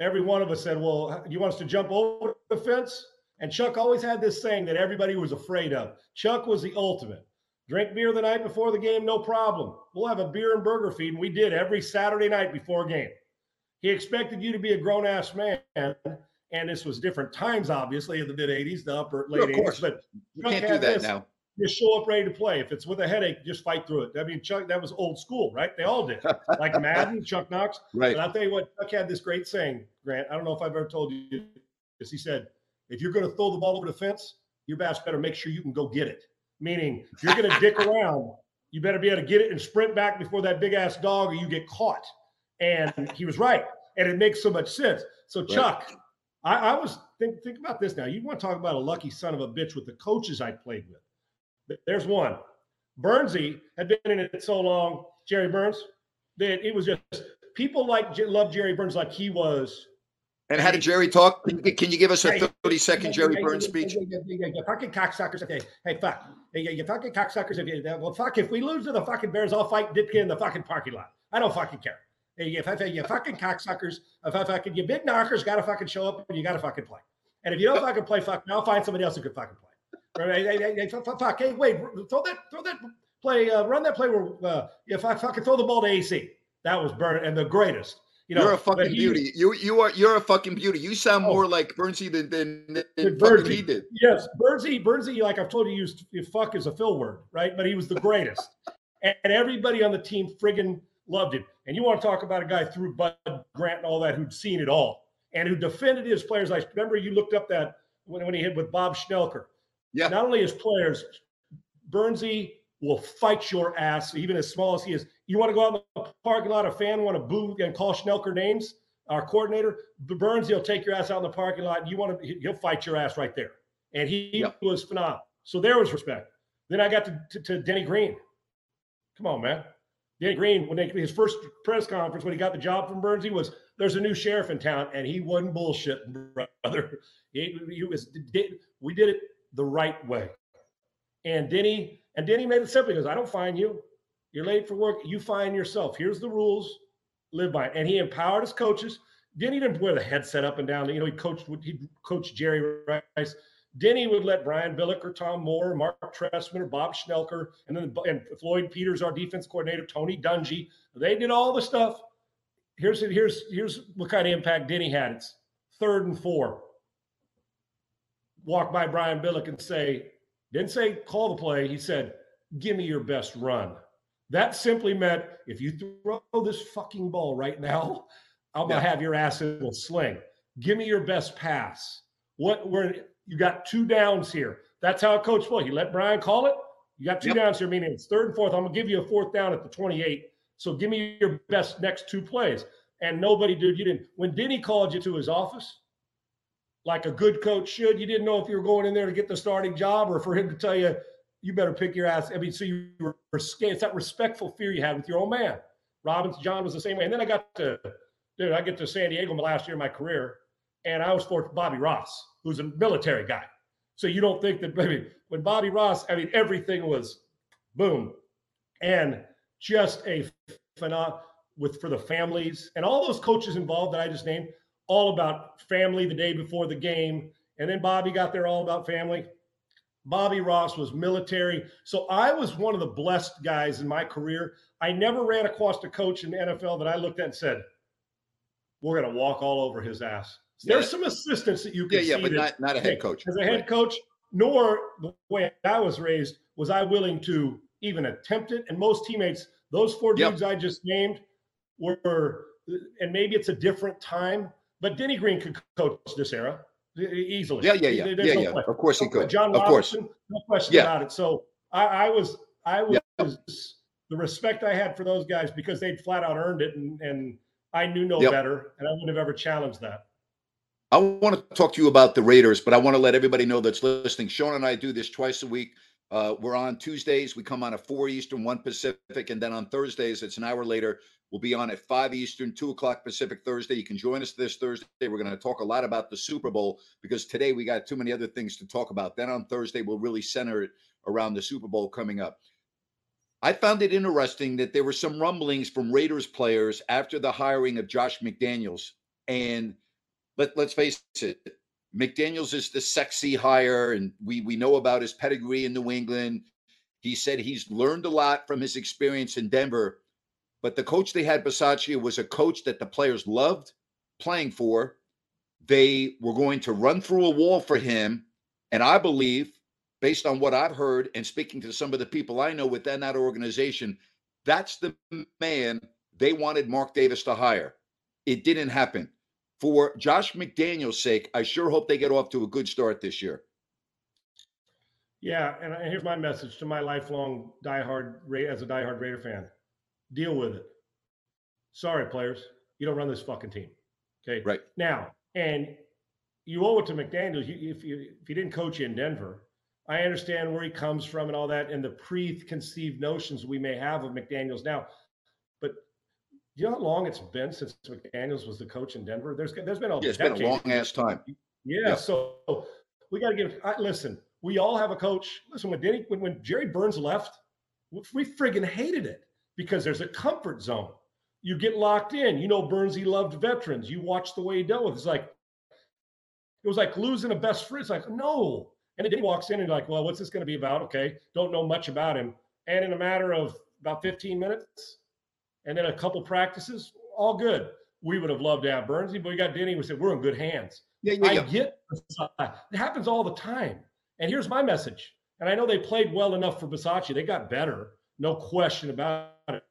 every one of us said, Well, you want us to jump over the fence? And Chuck always had this saying that everybody was afraid of. Chuck was the ultimate. Drink beer the night before the game, no problem. We'll have a beer and burger feed, and we did every Saturday night before game. He expected you to be a grown ass man, and this was different times, obviously, in the mid 80s, the upper late 80s. But you Chuck can't do that this. now just show up ready to play. If it's with a headache, just fight through it. I mean, Chuck, that was old school, right? They all did. Like Madden, Chuck Knox. Right. But I'll tell you what, Chuck had this great saying, Grant. I don't know if I've ever told you this. He said, if you're going to throw the ball over the fence, your bass better make sure you can go get it. Meaning, if you're going to dick around, you better be able to get it and sprint back before that big ass dog or you get caught. And he was right. And it makes so much sense. So, right. Chuck, I, I was think think about this now. You want to talk about a lucky son of a bitch with the coaches I played with. There's one. Burnsy had been in it so long, Jerry Burns, that it was just people like love Jerry Burns like he was. And how did Jerry talk? Can you give us a 30 second Jerry Burns speech? You fucking cocksuckers. Okay. Hey, fuck. Hey, you fucking cocksuckers. If you, well, fuck, if we lose to the fucking Bears, I'll fight Ditka in the fucking parking lot. I don't fucking care. Hey, if I, you fucking cocksuckers, if I fucking, you big knockers got to fucking show up and you got to fucking play. And if you don't fucking play, fuck, I'll find somebody else who can fucking play. Right? Hey, hey, hey, fuck, hey, wait, throw that, throw that play, uh, run that play where uh, if I fucking throw the ball to AC, that was Burn and the greatest. You know, you're a fucking he, beauty. You you are you're a fucking beauty. You sound oh, more like Burnsy than than, than fucking he did. Yes, Burnsy, Burnsy, like I've told you, used fuck is a fill word, right? But he was the greatest, and, and everybody on the team friggin' loved him. And you want to talk about a guy through Bud Grant and all that who'd seen it all and who defended his players. I remember you looked up that when, when he hit with Bob Schnelker. Yeah. Not only as players, Burnsy will fight your ass, even as small as he is. You want to go out in the parking lot, a fan want to boo and call Schnelker names, our coordinator, Burns, he'll take your ass out in the parking lot. You want to, he'll fight your ass right there. And he yep. was phenomenal. So there was respect. Then I got to, to, to, Denny Green. Come on, man. Denny Green, when they, his first press conference, when he got the job from Burns, he was, there's a new sheriff in town, and he wasn't bullshit, brother. He, he was, we did it the right way. And Denny, and Denny made it simple. He goes, I don't find you. You're late for work. You find yourself. Here's the rules. Live by it. And he empowered his coaches. Denny didn't wear the headset up and down. You know, he coached he coached Jerry Rice. Denny would let Brian Billick or Tom Moore, Marc Trestman or Bob Schnelker, and then and Floyd Peters, our defense coordinator, Tony Dungy. They did all the stuff. Here's here's here's what kind of impact Denny had. It's third and four walk by Brian Billick and say, didn't say call the play. He said, give me your best run. That simply meant if you throw this fucking ball right now, I'm gonna have your ass in a sling. Give me your best pass. What we're you got two downs here. That's how a coach play. He let Brian call it. You got two yep. downs here, meaning it's third and fourth. I'm gonna give you a fourth down at the 28. So give me your best next two plays. And nobody, dude, you didn't. When Denny called you to his office, like a good coach should. You didn't know if you were going in there to get the starting job or for him to tell you, you better pick your ass. I mean, so you were scared. It's that respectful fear you had with your old man. Robbins, John was the same way. And then I got to, dude, I get to San Diego last year of my career, and I was for Bobby Ross, who's a military guy. So you don't think that, maybe when Bobby Ross, I mean, everything was boom. And just a phenomenal with for the families and all those coaches involved that I just named all about family the day before the game. And then Bobby got there all about family. Bobby Ross was military. So I was one of the blessed guys in my career. I never ran across a coach in the NFL that I looked at and said, we're going to walk all over his ass. There's yeah. some assistants that you can yeah, yeah, but not, not a head coach. As a head coach, nor the way I was raised was I willing to even attempt it. And most teammates, those four dudes. I just named, were, and maybe it's a different time, but Denny Green could coach this era easily. Yeah, yeah, yeah, There's yeah, no yeah. Question. Of course he could. John of Robinson, course. no question yeah. about it. So I, I was, I was yeah. the respect I had for those guys because they'd flat out earned it, and and I knew no yep. better, and I wouldn't have ever challenged that. I want to talk to you about the Raiders, but I want to let everybody know that's listening. Sean and I do this twice a week. Uh, we're on Tuesdays. We come on at 4 Eastern, 1 Pacific. And then on Thursdays, it's an hour later. We'll be on at 5 Eastern, 2 o'clock Pacific Thursday. You can join us this Thursday. We're going to talk a lot about the Super Bowl because today we got too many other things to talk about. Then on Thursday, we'll really center it around the Super Bowl coming up. I found it interesting that there were some rumblings from Raiders players after the hiring of Josh McDaniels. And let, let's face it, McDaniels is the sexy hire, and we we know about his pedigree in New England. He said he's learned a lot from his experience in Denver, but the coach they had, Bisaccia, was a coach that the players loved playing for. They were going to run through a wall for him, and I believe, based on what I've heard and speaking to some of the people I know within that organization, that's the man they wanted Mark Davis to hire. It didn't happen for Josh McDaniels' sake, I sure hope they get off to a good start this year. Yeah, and uh, here's my message to my lifelong diehard as a diehard Raider fan: deal with it. Sorry, players, you don't run this fucking team. Okay, right now, and you owe it to McDaniels. If you if he didn't coach you in Denver, I understand where he comes from and all that, and the preconceived notions we may have of McDaniels now you know how long it's been since McDaniels was the coach in Denver? There's there's been a yeah, it's been a long ass time. Yeah, so we got to give. I, listen, we all have a coach. Listen, when Denny, when, when Jerry Burns left, we friggin' hated it because there's a comfort zone. You get locked in. You know, Burns he loved veterans. You watch the way he dealt with. It. It's like it was like losing a best friend. It's like no. And then he walks in and like, well, what's this going to be about? Okay, don't know much about him. And in a matter of about 15 minutes, and then a couple practices, all good. We would have loved to have Burnsy, but we got Denny. We said we're in good hands. Yeah, yeah, yeah. I get it happens all the time. And here's my message. And I know they played well enough for Bisaccia. They got better, no question about it.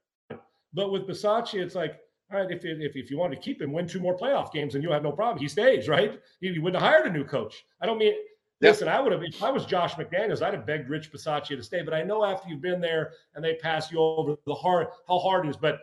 But with Bisaccia, it's like, all right, if, if, if you want to keep him, win two more playoff games, and you'll have no problem. He stays, right? He, wouldn't have hired a new coach. I don't mean Listen, I would have, if I was Josh McDaniels, I'd have begged Rich Bisaccia to stay. But I know after you've been there and they pass you over the hard, how hard it is. But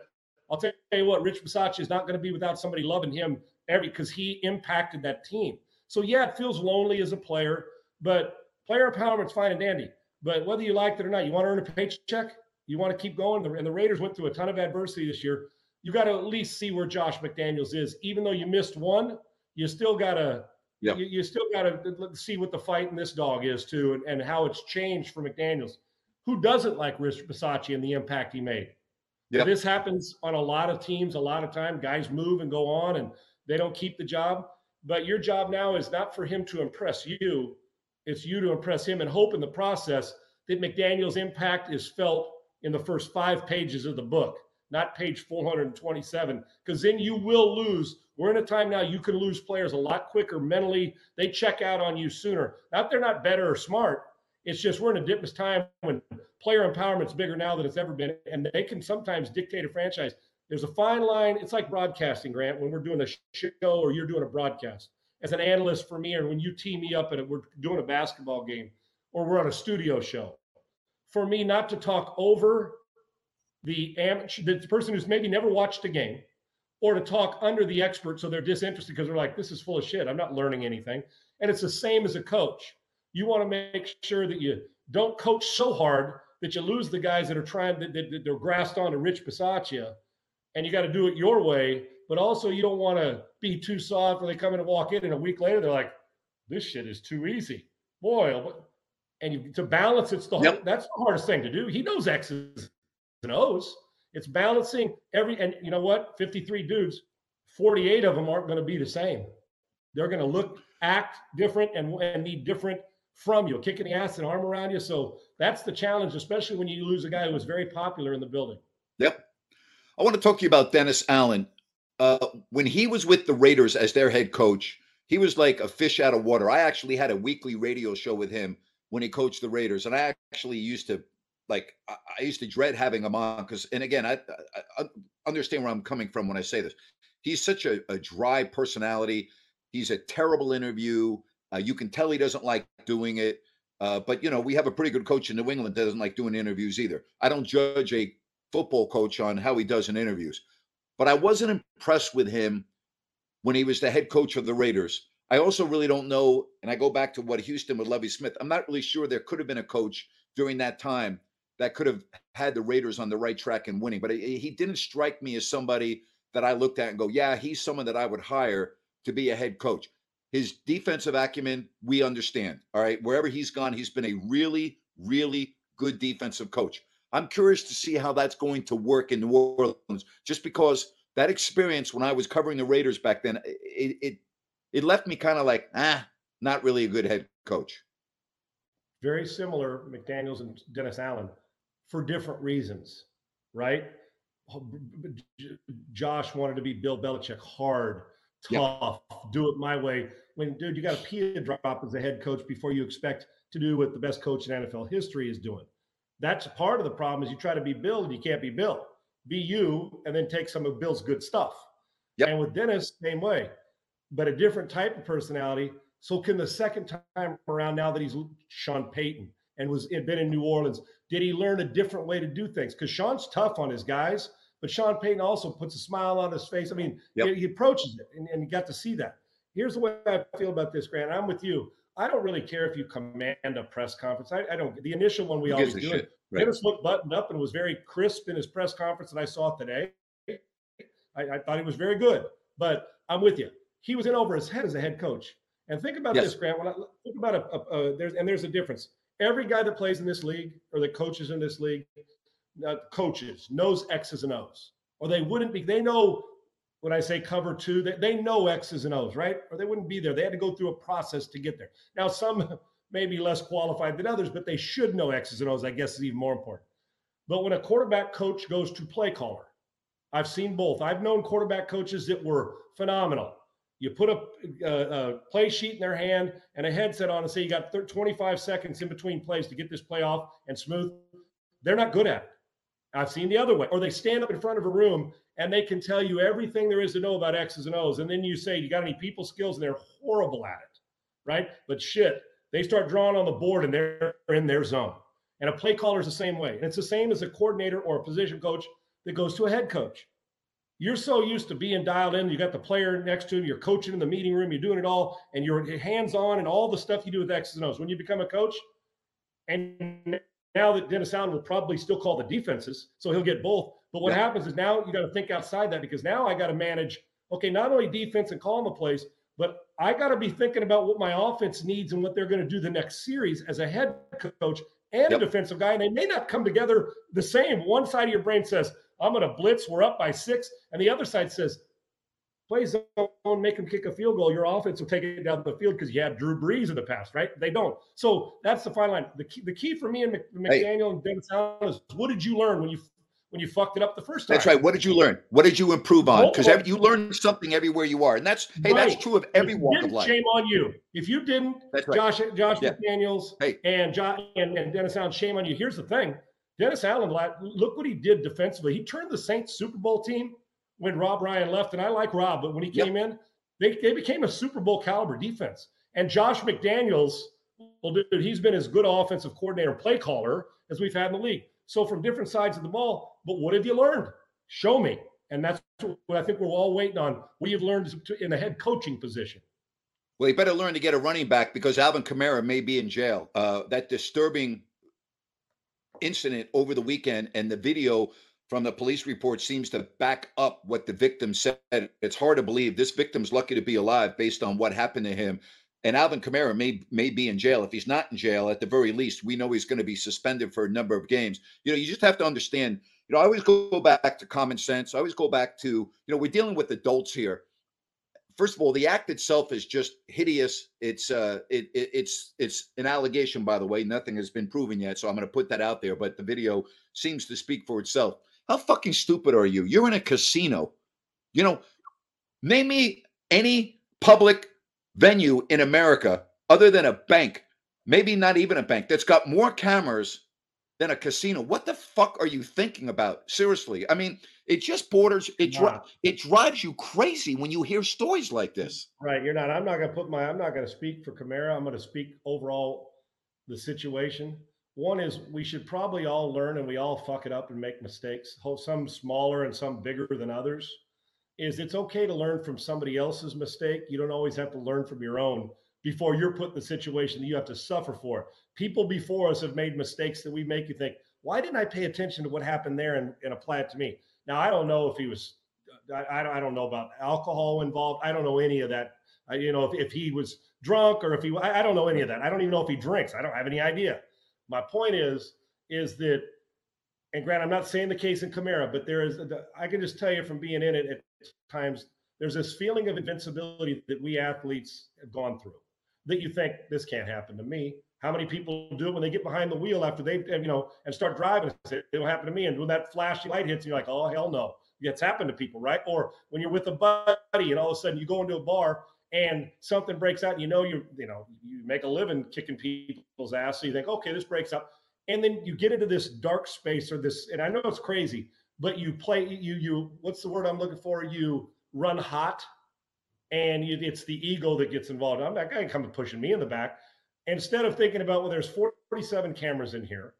I'll tell you what, Rich Bisaccia is not going to be without somebody loving him every because he impacted that team. So yeah, it feels lonely as a player, but player empowerment's fine and dandy. But whether you like it or not, you want to earn a paycheck, you want to keep going. And the Raiders went through a ton of adversity this year. You got to at least see where Josh McDaniels is. Even though you missed one, you still got to yeah. You, you, still got to see what the fight in this dog is too, and, and how it's changed for McDaniels. Who doesn't like Rich Bisaccia and the impact he made? Yep. This happens on a lot of teams. A lot of time, guys move and go on, and they don't keep the job. But your job now is not for him to impress you; it's you to impress him, and hope in the process that McDaniels' impact is felt in the first five pages of the book, not page 427, because then you will lose we're in a time now you can lose players a lot quicker mentally. They check out on you sooner. Not they're not better or smart. It's just we're in a different time when player empowerment's bigger now than it's ever been, and they can sometimes dictate a franchise. There's a fine line. It's like broadcasting, Grant, when we're doing a show or you're doing a broadcast. As an analyst for me, or when you team me up and we're doing a basketball game or we're on a studio show, for me not to talk over the amateur, the person who's maybe never watched a game or to talk under the expert so they're disinterested because they're like, this is full of shit. I'm not learning anything. And it's the same as a coach. You want to make sure that you don't coach so hard that you lose the guys that are trying that, that, that they're grasped on to Rich Bisaccia, and you got to do it your way. But also, you don't want to be too soft when they come in and walk in, and a week later they're like, "This shit is too easy, boy." And you, to balance, it's the yep. that's the hardest thing to do. He knows X's and O's. It's balancing every, and you know what? 53 dudes, 48 of them aren't going to be the same. They're going to look, act different, and, and need different from you, kicking the ass and arm around you. So that's the challenge, especially when you lose a guy who was very popular in the building. Yep. I want to talk to you about Dennis Allen. Uh, when he was with the Raiders as their head coach, he was like a fish out of water. I actually had a weekly radio show with him when he coached the Raiders, and I actually used to like I, I used to dread having him on because, and again, I, I, I, understand where I'm coming from when I say this. He's such a, a dry personality. He's a terrible interview. Uh, you can tell he doesn't like doing it. Uh, but you know, we have a pretty good coach in New England that doesn't like doing interviews either. I don't judge a football coach on how he does in interviews, but I wasn't impressed with him when he was the head coach of the Raiders. I also really don't know, and I go back to what Houston with Lovie Smith. I'm not really sure there could have been a coach during that time that could have had the Raiders on the right track and winning. But he didn't strike me as somebody that I looked at and go, yeah, he's someone that I would hire to be a head coach. His defensive acumen, we understand. All right. Wherever he's gone, he's been a really, really good defensive coach. I'm curious to see how that's going to work in New Orleans, just because that experience when I was covering the Raiders back then, it it, it left me kind of like, ah, not really a good head coach. Very similar, McDaniels and Dennis Allen, for different reasons, right? Josh wanted to be Bill Belichick, hard, tough, yep. do it my way. When, dude, you got to pee a drop as a head coach before you expect to do what the best coach in NFL history is doing. That's part of the problem is you try to be Bill and you can't be Bill. Be you and then take some of Bill's good stuff. Yep. And with Dennis, same way, but a different type of personality. So can the second time around now that he's Sean Payton and was had been in New Orleans, did he learn a different way to do things? Because Sean's tough on his guys, but Sean Payton also puts a smile on his face. I mean, yep. he, he, approaches it, and, and you got to see that. Here's the way I feel about this, Grant. I'm with you. I don't really care if you command a press conference. I, I don't. The initial one we Who always do. Shit, right. Dennis looked buttoned up and was very crisp in his press conference that I saw today. I, I, thought he was very good, but I'm with you. He was in over his head as a head coach. And think about yes. this, Grant. When I think about a, a, a, there's and there's a difference. Every guy that plays in this league or that coaches in this league, uh, coaches knows X's and O's, or they wouldn't be. They know when I say cover two, they, they know X's and O's, right? Or they wouldn't be there. They had to go through a process to get there. Now, some may be less qualified than others, but they should know X's and O's, I guess is even more important. But when a quarterback coach goes to play caller, I've seen both. I've known quarterback coaches that were phenomenal. You put a, a, a play sheet in their hand and a headset on and say you got 25 seconds in between plays to get this play off and smooth. They're not good at it. I've seen the other way. Or they stand up in front of a room and they can tell you everything there is to know about X's and O's. And then you say, You got any people skills? And they're horrible at it, right? But shit, they start drawing on the board and they're in their zone. And a play caller is the same way. And it's the same as a coordinator or a position coach that goes to a head coach. You're so used to being dialed in. You got the player next to you. You're coaching in the meeting room. You're doing it all, and you're hands on and all the stuff you do with X's and O's. When you become a coach, and now that Dennis Allen will probably still call the defenses, so he'll get both. But what yeah. happens is now you got to think outside that because now I got to manage, okay, not only defense and calling the plays, but I got to be thinking about what my offense needs and what they're going to do the next series as a head coach and yep. a defensive guy. And they may not come together the same. One side of your brain says, I'm going to blitz, we're up by six. And the other side says, play zone, make them kick a field goal. Your offense will take it down the field because you had Drew Brees in the past, right? They don't. So that's the fine line. The key, the key for me and McDaniel hey. and Dennis Allen is what did you learn when you when you fucked it up the first time. That's right. What did you learn? What did you improve on? Because oh, you learn something everywhere you are, and that's hey, right. that's true of every walk of life. Shame on you if you didn't. Right. Josh Josh yeah. McDaniels hey. and John and, and Dennis Allen. Shame on you. Here's the thing: Dennis Allen, look what he did defensively. He turned the Saints Super Bowl team when Rob Ryan left, and I like Rob, but when he came yep. in, they, they became a Super Bowl caliber defense. And Josh McDaniels, well, dude, he's been as good offensive coordinator, play caller as we've had in the league. So from different sides of the ball, but what have you learned? Show me. And that's what I think we're all waiting on. What you've learned in the head coaching position. Well, you better learn to get a running back because Alvin Kamara may be in jail. Uh, that disturbing incident over the weekend and the video from the police report seems to back up what the victim said. It's hard to believe this victim's lucky to be alive based on what happened to him. And Alvin Kamara may may be in jail. If he's not in jail, at the very least, we know he's going to be suspended for a number of games. You know, you just have to understand. You know, I always go back to common sense. I always go back to you know we're dealing with adults here. First of all, the act itself is just hideous. It's uh, it, it it's it's an allegation, by the way. Nothing has been proven yet, so I'm going to put that out there. But the video seems to speak for itself. How fucking stupid are you? You're in a casino. You know, name me any public venue in America other than a bank, maybe not even a bank, that's got more cameras than a casino. What the fuck are you thinking about? Seriously. I mean, it just borders it dri- it drives you crazy when you hear stories like this. Right, you're not. I'm not going to put my I'm not going to speak for Kamara. I'm going to speak overall the situation. One is we should probably all learn and we all fuck it up and make mistakes. Some smaller and some bigger than others is it's okay to learn from somebody else's mistake. You don't always have to learn from your own before you're put in the situation that you have to suffer for. people before us have made mistakes that we make you think, why didn't I pay attention to what happened there and, and apply it to me? Now, I don't know if he was, I, I don't know about alcohol involved. I don't know any of that. I, you know, if, if he was drunk or if he, I, I don't know any of that. I don't even know if he drinks. I don't have any idea. My point is, is that, and Grant, I'm not saying the case in Kamara, but there is, I can just tell you from being in it at times, there's this feeling of invincibility that we athletes have gone through that you think this can't happen to me. How many people do it when they get behind the wheel after they, you know, and start driving? It'll happen to me. And when that flashy light hits, you're like, oh hell no. It's happened to people, right? Or when you're with a buddy and all of a sudden you go into a bar and something breaks out, and you know you, you know, you make a living kicking people's ass. So you think, okay, this breaks up, and then you get into this dark space or this, and I know it's crazy, but you play, you, you, what's the word I'm looking for? You run hot and you, it's the ego that gets involved. I'm not going to come pushing me in the back. Instead of thinking about, well, there's 47 cameras in here.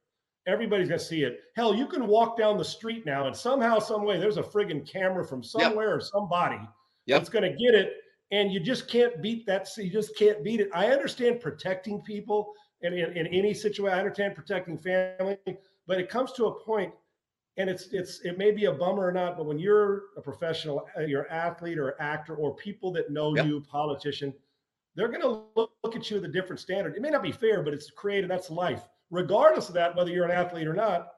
Everybody's going to see it. Hell, you can walk down the street now and somehow, some way, there's a friggin' camera from somewhere yep. or somebody yep. that's going to get it. And you just can't beat that. You just can't beat it. I understand protecting people in, in, in any situation. I understand protecting family, but it comes to a point and it's it's it may be a bummer or not, but when you're a professional, uh, you're an athlete or actor or people that know yep. you, politician, they're going to look, look at you with a different standard. It may not be fair, but it's created. That's life. Regardless of that, whether you're an athlete or not,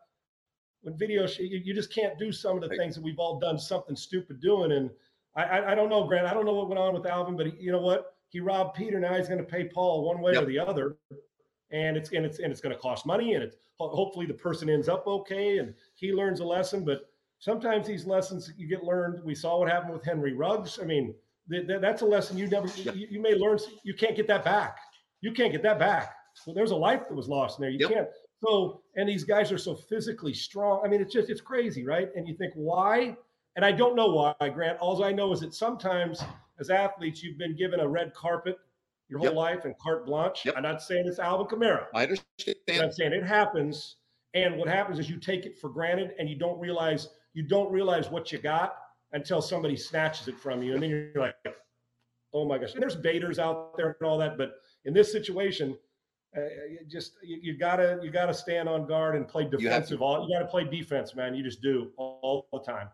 when video, you, you just can't do some of the right. things that we've all done something stupid doing. And I, I, I don't know, Grant. I don't know what went on with Alvin, but he, you know what? He robbed Peter. Now he's going to pay Paul one way yep. or the other and it's and it's and it's going to cost money and it's hopefully the person ends up okay and he learns a lesson but sometimes these lessons you get learned we saw what happened with henry ruggs i mean th- th- that's a lesson you never you, you, may learn you can't get that back you can't get that back well, there's a life that was lost in there you yep. can't so and these guys are so physically strong i mean it's just it's crazy right and you think why and i don't know why grant all i know is that sometimes as athletes you've been given a red carpet your whole yep. life and carte blanche. Yep. I'm not saying it's Alvin Kamara. I understand. I'm saying it happens. And what happens is you take it for granted and you don't realize you don't realize what you got until somebody snatches it from you. And then you're like, oh my gosh. And there's baiters out there and all that. But in this situation, uh, just you, you, gotta you gotta stand on guard and play defensive. You, all you gotta play defense, man. You just do all, all the time.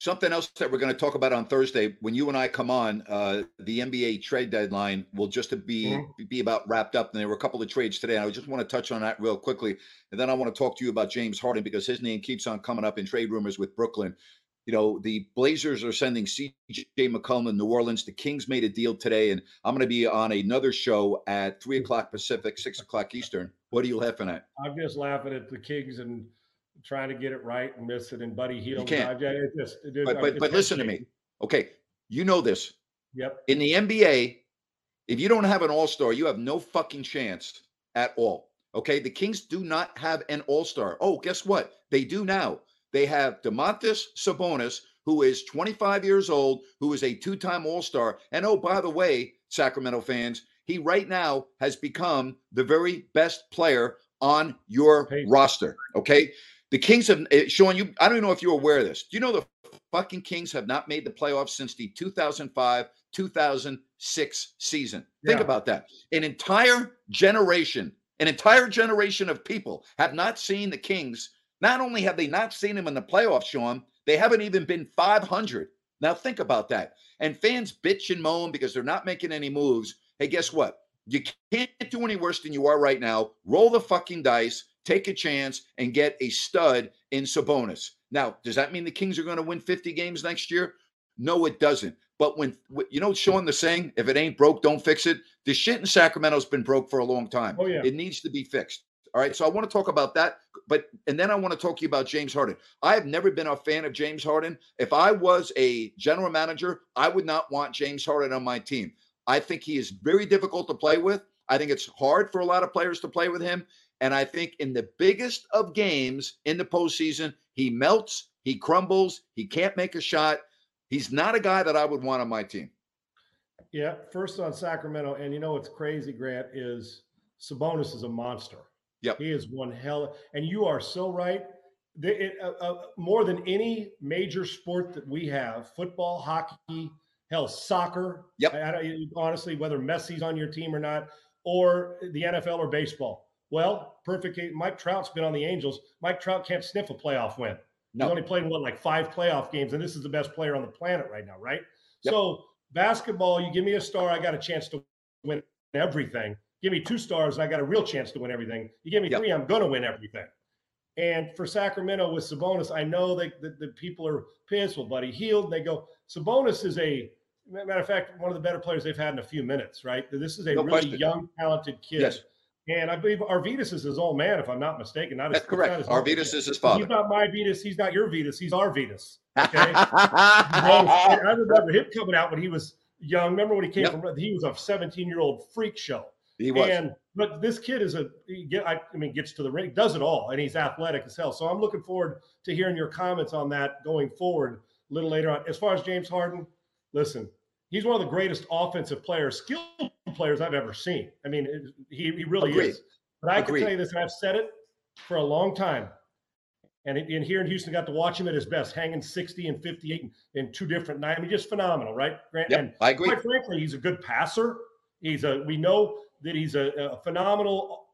Something else that we're going to talk about on Thursday when you and I come on, uh, the NBA trade deadline will just be mm-hmm. be about wrapped up. And there were a couple of trades today. I just want to touch on that real quickly, and then I want to talk to you about James Harden because his name keeps on coming up in trade rumors with Brooklyn. You know, the Blazers are sending CJ McCollum to New Orleans. The Kings made a deal today, and I'm going to be on another show at three o'clock Pacific, six o'clock Eastern. What are you laughing at? I'm just laughing at the Kings and trying to get it right and miss it. And Buddy Hield, you can't. It just, but but, but listen to me. Okay, you know this. Yep. In the NBA, if you don't have an All Star, you have no fucking chance at all. Okay, the Kings do not have an All Star. Oh, guess what? They do now. They have Domantas Sabonis, who is 25 years old, who is a two-time All Star, and oh, by the way, Sacramento fans, he right now has become the very best player on your roster. Okay. The Kings have, eh, Sean, you, I don't even know if you're aware of this. Do you know the fucking Kings have not made the playoffs since the 2005 2006 season? Yeah. Think about that. An entire generation, an entire generation of people have not seen the Kings. Not only have they not seen him in the playoffs, Sean, they haven't even been 500. Now think about that. And fans bitch and moan because they're not making any moves. Hey, guess what? You can't do any worse than you are right now. Roll the fucking dice take a chance and get a stud in Sabonis. Now, does that mean the Kings are going to win 50 games next year? No, it doesn't. But when you know, showing the saying, if it ain't broke, don't fix it. The shit in Sacramento's been broke for a long time. Oh, yeah. It needs to be fixed. All right. So I want to talk about that. But and then I want to talk to you about James Harden. I have never been a fan of James Harden. If I was a general manager, I would not want James Harden on my team. I think he is very difficult to play with. I think it's hard for a lot of players to play with him. And I think in the biggest of games in the postseason, he melts, he crumbles, he can't make a shot. He's not a guy that I would want on my team. Yeah, first on Sacramento, and you know what's crazy, Grant, is Sabonis is a monster. Yep. He is one hell, and you are so right. it, uh, uh, more than any major sport that we have, football, hockey, hell, soccer. Yep. I, I, honestly, whether Messi's on your team or not, or the NFL or baseball, Well, perfect. Mike Trout's been on the Angels. Mike Trout can't sniff a playoff win. No. He's only played what like five playoff games, and this is the best player on the planet right now, right? Yep. So basketball, you give me a star, I got a chance to win everything. Give me two stars, and I got a real chance to win everything. You give me yep. three, I'm gonna win everything. And for Sacramento with Sabonis, I know that the, the people are pissed. Well, buddy Hield, they go. Sabonis is a matter of fact one of the better players they've had in a few minutes. Right, this is a no really question. young, talented kid. Yes. And I believe Arvydas is his old man, if I'm not mistaken. Not That's correct. Arvydas is his father. He's not my Vetus. He's not your Vetus. He's our Vetus. Okay. I remember him coming out when he was young. Remember when he came yep. from? He was a 17 year old freak show. He was. And but this kid is a get. I, I mean, gets to the ring, does it all, and he's athletic as hell. So I'm looking forward to hearing your comments on that going forward a little later on. As far as James Harden, listen, he's one of the greatest offensive players, skilled players I've ever seen. I mean, he, he really Agreed. is. But I Agreed. can tell you this, and I've said it for a long time. And, and here in Houston, got to watch him at his best, hanging 60 and 58 in, in two different nights. I mean, just phenomenal, right? Grant? Yep, and I agree. Quite frankly, he's a good passer. He's a we know that he's a, a phenomenal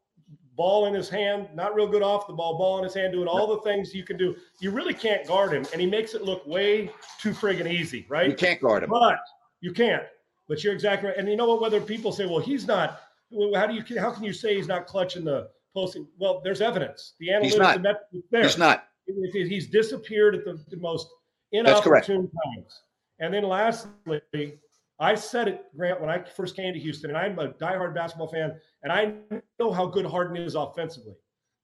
ball in his hand, not real good off the ball, ball in his hand, doing all the things you can do. You really can't guard him, and he makes it look way too friggin' easy, right? You can't guard him. But you can't. But you're exactly right. And you know what? Whether people say, well, he's not, how do you, how can you say he's not clutching the posting? Well, there's evidence. The analytics, he's not. The there. He's not. He's disappeared at the, the most inopportune times. And then lastly, I said it, Grant, when I first came to Houston, and I'm a diehard basketball fan, and I know how good Harden is offensively.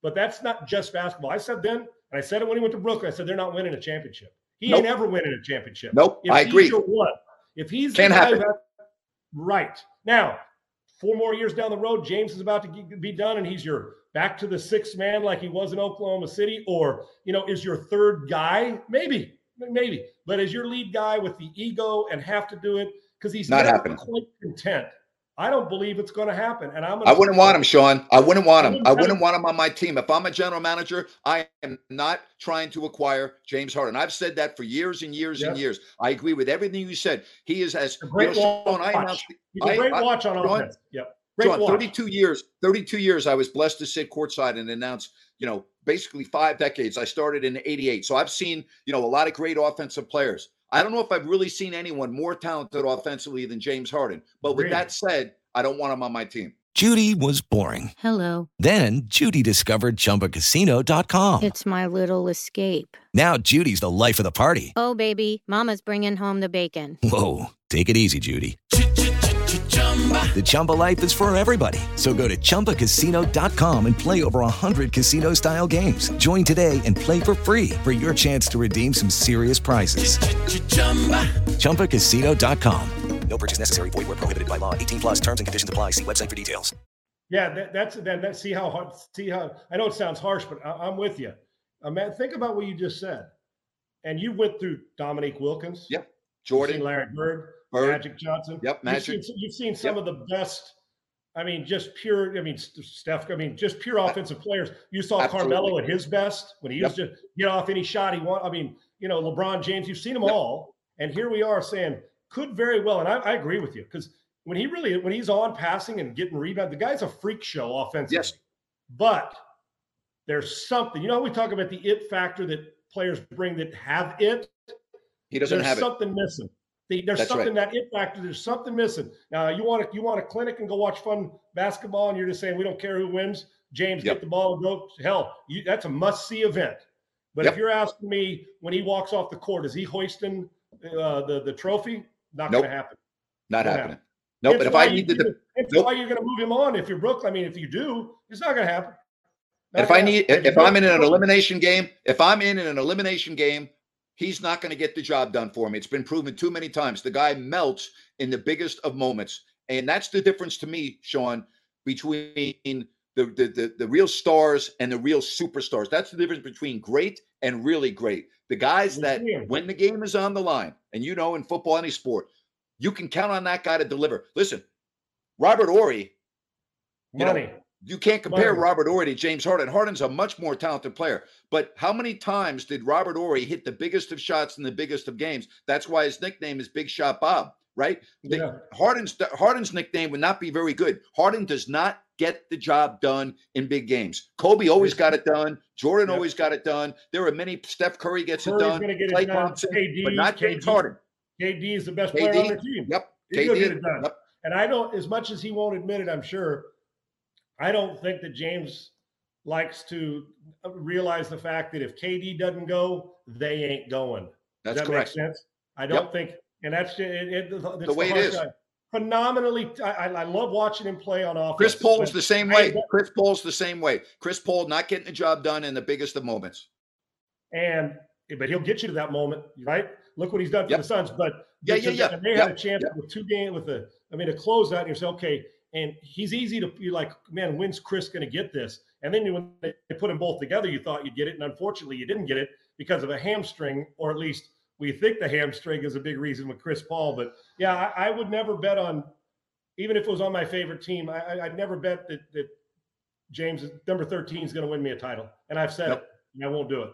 But that's not just basketball. I said then, and I said it when he went to Brooklyn. I said they're not winning a championship. He nope. ain't ever winning a championship. Nope, if I agree. What? If he's Can't happen. Right. Now, four more years down the road, James is about to be done and he's your back to the sixth man like he was in Oklahoma City, or, you know, is your third guy? Maybe, maybe. But as your lead guy with the ego and have to do it because he's not happening. quite content. I don't believe it's going to happen. And I'm. I wouldn't want him, Sean. I wouldn't want him. I wouldn't want him on my team. If I'm a general manager, I am not trying to acquire James Harden. I've said that for years and years and years. I agree with everything you said. He is as a great you know, Sean, I announced, He's a great I, watch on offense. Yep. Great Sean, 32 years, 32 years I was blessed to sit courtside and announce, you know, basically five decades. I started in 88. So I've seen, you know, a lot of great offensive players. I don't know if I've really seen anyone more talented offensively than James Harden. But with really? that said, I don't want him on my team. Judy was boring. Hello. Then Judy discovered chumbacasino.com. It's my little escape. Now Judy's the life of the party. Oh, baby, Mama's bringing home the bacon. Whoa. Take it easy, Judy. The Chumba life is for everybody. So go to ChumbaCasino.com and play over 100 casino style games. Join today and play for free for your chance to redeem some serious prizes. Ch-ch-chumba. ChumbaCasino.com. No purchase necessary. Void where prohibited by law. 18 plus terms and conditions apply. See website for details. Yeah, that, that's then. That, see how hard, see how I know it sounds harsh, but I, am with you. Uh, man, think about what you just said. And you went through Dominique Wilkins. Yep. Jordan. Larry Bird. Bird. Magic Johnson. Yep, Magic. You've seen, you've seen some yep. of the best. I mean, just pure. I mean, Steph. I mean, just pure offensive players. You saw Absolutely. Carmelo at his best when he used yep. to get off any shot he want. I mean, you know, LeBron James. You've seen them yep. all, and here we are saying could very well. And I, I agree with you because when he really when he's on passing and getting rebound, the guy's a freak show offensively. Yes, but there's something. You know, we talk about the it factor that players bring that have it. He doesn't there's have something missing. The, there's That's something right. that it factor. There's something missing. Now you want to you want a clinic and go watch fun basketball, and you're just saying we don't care who wins. James, yep. get the ball and go. Hell, you, that's a must see event. But yep. if you're asking me when he walks off the court, is he hoisting uh, the the trophy? Not nope. going to happen. Not happening. Happen. No, nope, but if I need to, it's nope. why you're going to move him on if you're Brooklyn. I mean, if you do, it's not going to happen. Not if I need, if, if I'm in an elimination game, if I'm in an elimination game he's not going to get the job done for me. It's been proven too many times. The guy melts in the biggest of moments. And that's the difference to me, Sean, between the, the, the, the, real stars and the real superstars. That's the difference between great and really great. The guys that, when the game is on the line, and you know, in football, any sport, you can count on that guy to deliver. Listen, Robert Horry, you Money. know, you can't compare Robert Horry to James Harden. Harden's a much more talented player. But how many times did Robert Horry hit the biggest of shots in the biggest of games? That's why his nickname is Big Shot Bob, right? Yeah. Harden's Harden's nickname would not be very good. Harden does not get the job done in big games. Kobe always got it done. Jordan Yep. always got it done. There are many. Steph Curry gets Curry's it done. get it Klay done. Thompson, KD, but not James Harden. KD is the best player on the team. Yep. He's KD. get it done. Yep. And I don't, as much as he won't admit it, I'm sure, I don't think that James likes to uh, realize the fact that if KD doesn't go, they ain't going. That's Does that correct. sense? I don't Yep. think, and that's it, it, The way it is. Phenomenally, I, I love watching him play on offense. Chris Paul's the same way. Chris Paul's the same way. Chris Paul not getting the job done in the biggest of moments. and but he'll get you to that moment, right? Look what he's done for Yep. the Suns. But Yeah, yeah, yeah. they had a chance yep. with two games with the, I mean, to close out, and you say, okay, and he's easy to you're like, man, when's Chris going to get this? And then when they put them both together, you thought you'd get it, and unfortunately, you didn't get it because of a hamstring, or at least we think the hamstring is a big reason with Chris Paul. But yeah, I, I would never bet on, even if it was on my favorite team, I, I'd never bet that that James number thirteen is going to win me a title, and I've said Yep. it, and I won't do it.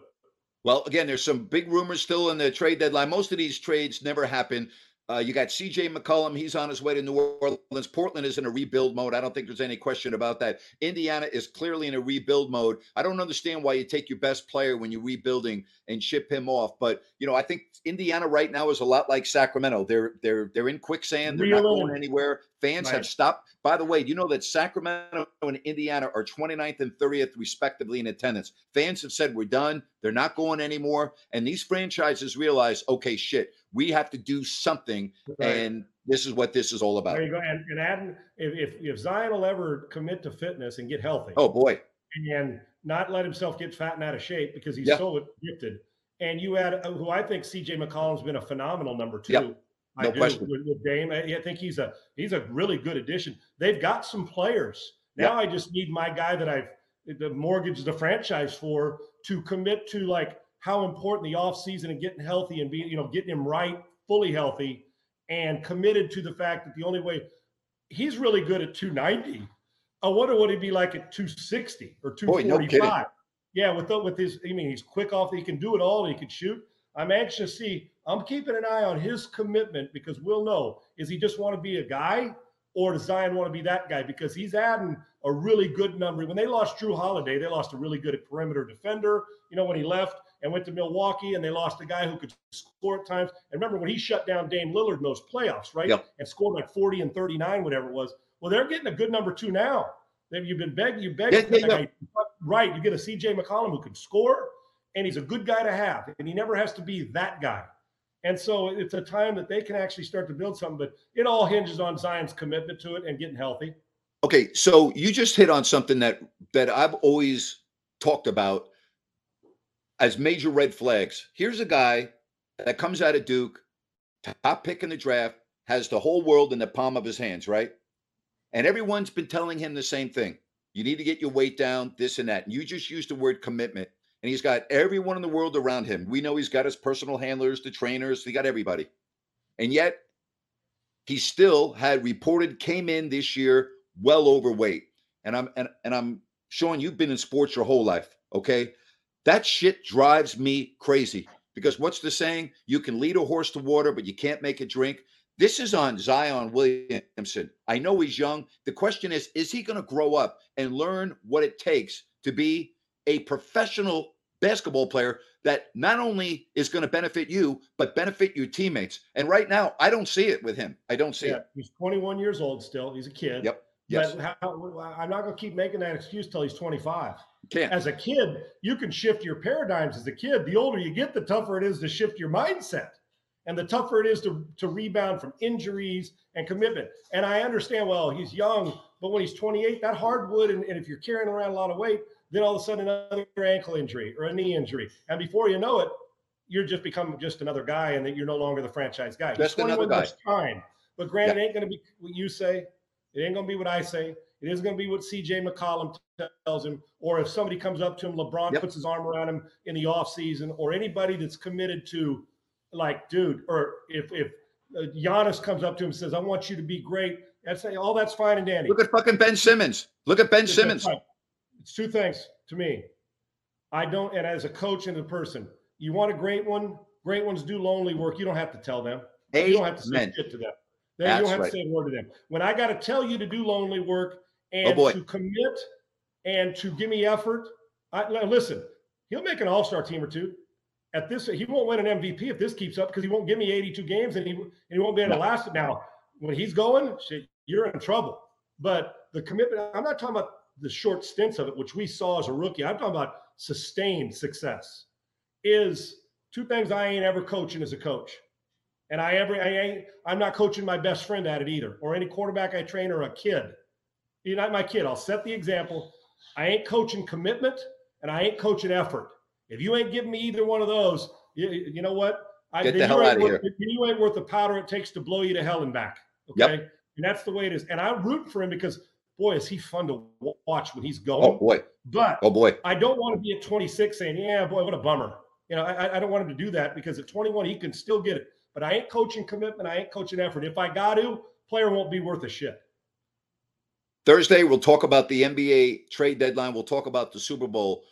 Well, again, there's some big rumors still in the trade deadline. Most of these trades never happen. Uh, you got CJ McCollum. He's on his way to New Orleans. Portland is in a rebuild mode. I don't think there's any question about that. Indiana is clearly in a rebuild mode. I don't understand why you take your best player when you're rebuilding and ship him off. But you know, I think Indiana right now is a lot like Sacramento. They're they're they're in quicksand. They're not going anywhere. Fans have stopped. By the way, you know that Sacramento and Indiana are 29th and 30th respectively in attendance? Fans have said we're done. They're not going anymore. And these franchises realize, okay, shit, we have to do something. Right. And this is what this is all about. There you go. And, and adding, if, if if Zion will ever commit to fitness and get healthy, Oh boy. and not let himself get fat and out of shape because he's Yeah. so gifted, and you add uh, who I think C.J. McCollum's been a phenomenal number two. Yep. I No do question. with, with Dame. I, I think he's a he's a really good addition. They've got some players now. I just need my guy that I've the mortgaged the franchise for to commit to like how important the offseason and getting healthy and being you know getting him right, fully healthy, and committed to the fact that the only way he's really good at 290. I wonder what he'd be like at 260 or Boy, no 245. yeah, with the, with his, I mean, he's quick off. He can do it all. He can shoot. I'm anxious to see. I'm keeping an eye on his commitment because we'll know is he just want to be a guy or does Zion want to be that guy? Because he's adding a really good number. When they lost Jrue Holiday, they lost a really good perimeter defender. You know, when he left and went to Milwaukee, and they lost a guy who could score at times. And remember when he shut down Dame Lillard in those playoffs, right? Yep. And scored like 40 and 39, whatever it was. Well, they're getting a good number two now. They've, you've been begging, you begging, Yeah, yeah, yeah. right? You get a CJ McCollum who can score, and he's a good guy to have, and he never has to be that guy. And so it's a time that they can actually start to build something, but it all hinges on Zion's commitment to it and getting healthy. Okay, so you just hit on something that that I've always talked about as major red flags. Here's a guy that comes out of Duke, top pick in the draft, has the whole world in the palm of his hands, right? And everyone's been telling him the same thing. You need to get your weight down, this and that. And you just used the word commitment. And he's got everyone in the world around him. We know he's got his personal handlers, the trainers, he got everybody. And yet he still had reported came in this year well overweight. And I'm and, and I'm Sean, you've been in sports your whole life, okay? That shit drives me crazy because what's the saying? You can lead a horse to water, but you can't make it drink. This is on Zion Williamson. I know he's young. The question is, is he going to grow up and learn what it takes to be a professional basketball player that not only is going to benefit you, but benefit your teammates? And right now, I don't see it with him. I don't see Yeah, it. he's 21 years old still. He's a kid. Yep. Yes. But how, I'm not going to keep making that excuse till he's 25. Can't. As a kid, you can shift your paradigms as a kid. The older you get, the tougher it is to shift your mindset. And the tougher it is to, to rebound from injuries and commitment. And I understand, well, he's young, but when he's 28, that hardwood, and, and if you're carrying around a lot of weight, then all of a sudden another ankle injury or a knee injury. And before you know it, you're just become just another guy and that you're no longer the franchise guy. He's Just another 21 guy. Time. But granted, it ain't going to be what you say. It ain't going to be what I say. It isn't going to be what CJ McCollum tells him. Or if somebody comes up to him, LeBron Yep. puts his arm around him in the offseason, or anybody that's committed to, like, dude, or if, if uh, Giannis comes up to him and says, I want you to be great, that's all that's fine and dandy. Look at fucking Ben Simmons. Look at Ben Simmons. It's, two things to me. I don't, and as a coach and a person, you want a great one. Great ones do lonely work. You don't have to tell them. You don't have to say shit to them. They, you don't have right. to say a word to them. When I got to tell you to do lonely work oh, and boy. to commit and to give me effort. I, listen, he'll make an All Star team or two. At this, he won't win an MVP if this keeps up because he won't give me 82 games and he and he won't be able to last it. Now, when he's going, shit, you're in trouble. But the commitment, I'm not talking about the short stints of it, which we saw as a rookie. I'm talking about sustained success. Is two things I ain't ever coaching as a coach. And I ever I ain't I'm not coaching my best friend at it either, or any quarterback I train or a kid. You're not my kid. I'll set the example. I ain't coaching commitment and I ain't coaching effort. If you ain't giving me either one of those, you, you know what? I, Get the you hell ain't outta worth- here. You ain't worth the powder it takes to blow you to hell and back. Yep. Okay. And that's the way it is. And I'm rooting for him because boy, is he fun to watch when he's oh, going. Oh boy. But Oh boy. I don't want to be at 26 saying, "Yeah, boy, what a bummer." You know, I, I don't want him to do that because at 21 he can still get it. But I ain't coaching commitment. I ain't coaching effort. If I got to, player won't be worth a shit. Thursday, we'll talk about the NBA trade deadline. We'll talk about the Super Bowl.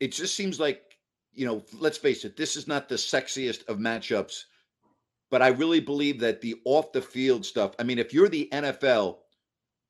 It just seems like, you know, let's face it, this is not the sexiest of matchups, but I really believe that the off the field stuff, I mean, if you're the NFL,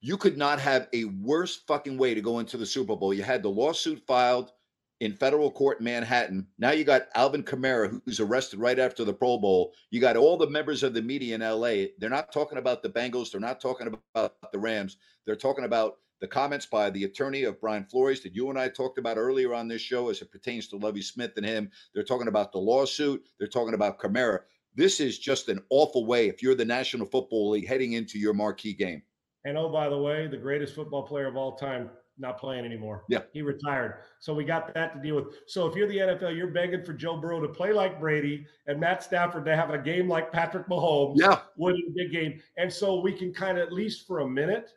you could not have a worse fucking way to go into the Super Bowl. You had the lawsuit filed in federal court in Manhattan. Now you got Alvin Kamara, who's arrested right after the Pro Bowl. You got all the members of the media in LA. They're not talking about the Bengals. They're not talking about the Rams. They're talking about the comments by the attorney of Brian Flores that you and I talked about earlier on this show as it pertains to Lovie Smith and him. They're talking about the lawsuit. They're talking about Kamara. This is just an awful way if you're the National Football League heading into your marquee game. And oh, by the way, the greatest football player of all time not playing anymore. Yeah. He retired. So we got that to deal with. So if you're the NFL, you're begging for Joe Burrow to play like Brady and Matt Stafford to have a game like Patrick Mahomes. Yeah. winning a big game. And so we can kind of, at least for a minute,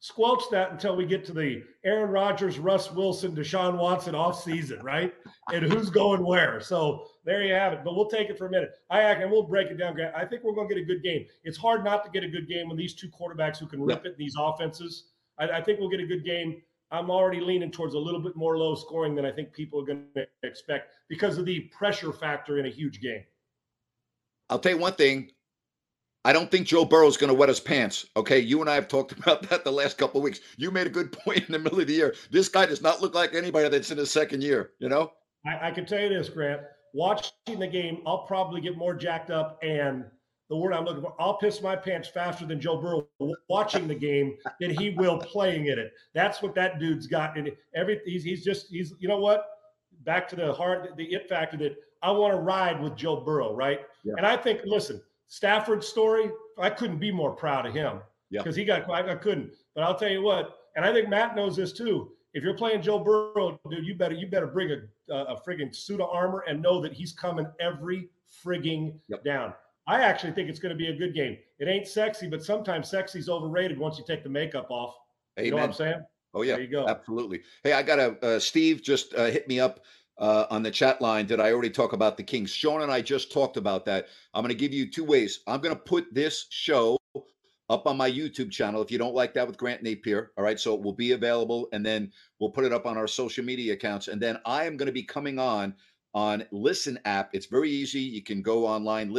squelch that until we get to the Aaron Rodgers, Russ Wilson, Deshaun Watson off season, right? And who's going where. So there you have it. But we'll take it for a minute. I act and we'll break it down. Grant. I think we're going to get a good game. It's hard not to get a good game when these two quarterbacks who can rip it in these offenses. I, I think we'll get a good game. I'm already leaning towards a little bit more low scoring than I think people are going to expect because of the pressure factor in a huge game. I'll tell you one thing. I don't think Joe Burrow is going to wet his pants. Okay, you and I have talked about that the last couple of weeks. You made a good point in the middle of the year. This guy does not look like anybody that's in his second year. You know? I, I can tell you this, Grant. Watching the game, I'll probably get more jacked up and the word I'm looking for, I'll piss my pants faster than Joe Burrow watching the game than he will playing in it. That's what that dude's got. And every he's, he's just he's you know what? Back to the heart, the it factor that I want to ride with Joe Burrow, right? Yeah. And I think, listen, Stafford's story, I couldn't be more proud of him Yeah. because he got I, I couldn't. But I'll tell you what, and I think Matt knows this too. If you're playing Joe Burrow, dude, you better you better bring a a, a frigging suit of armor and know that he's coming every frigging Yep. down. I actually think it's going to be a good game. It ain't sexy, but sometimes sexy's overrated once you take the makeup off. You know what I'm saying? Oh yeah, There you go. absolutely. Hey, I got a uh, Steve just uh, hit me up uh, on the chat line. Did I already talk about the Kings? Sean and I just talked about that. I'm going to give you two ways. I'm going to put this show up on my YouTube channel if you don't like that with Grant Napier. All right, so it will be available, and then we'll put it up on our social media accounts. And then I am going to be coming on on Listen app. It's very easy. You can go online,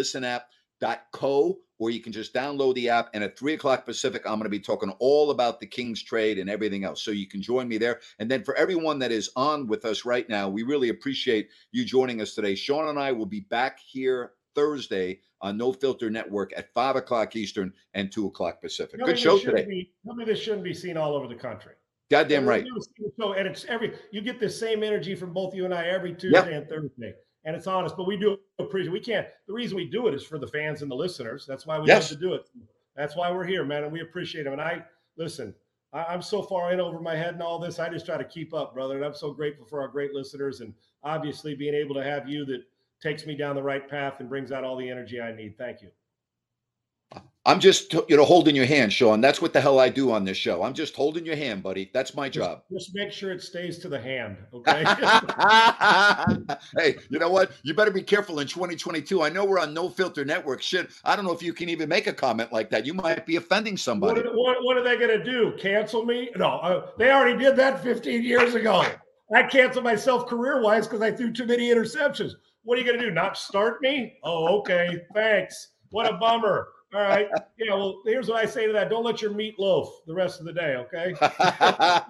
listenapp.co, or you can just download the app. And at three o'clock Pacific, I'm going to be talking all about the Kings trade and everything else. So you can join me there. And then for everyone that is on with us right now, we really appreciate you joining us today. Sean and I will be back here Thursday on No Filter Network at five o'clock Eastern and two o'clock Pacific. Good show today. Be, tell me this shouldn't be seen all over the country. Goddamn right. we do see the show, and it's every you get the same energy from both you and I every Tuesday and Thursday, and it's honest. But we do appreciate. We can't. The reason we do it is for the fans and the listeners. That's why we Yes. love to do it. That's why we're here, man, and we appreciate them. And I listen. I, I'm so far in over my head and all this. I just try to keep up, brother. And I'm so grateful for our great listeners, and obviously being able to have you that takes me down the right path and brings out all the energy I need. Thank you. I'm just, you know, holding your hand, Sean. That's what the hell I do on this show. I'm just holding your hand, buddy. That's my job. just make sure it stays to the hand, okay? hey, you know what? You better be careful in 2022. I know we're on No Filter Network. Shit, I don't know if you can even make a comment like that. You might be offending What somebody. are, what, what are they going to do? Cancel me? No, uh, they already did that 15 years ago. I canceled myself career wise because I threw too many interceptions. What are you going to do? Not start me? Oh, okay. Thanks. What a bummer. All right. Yeah. Well, here's what I say to that: Don't let your meat loaf the rest of the day. Okay.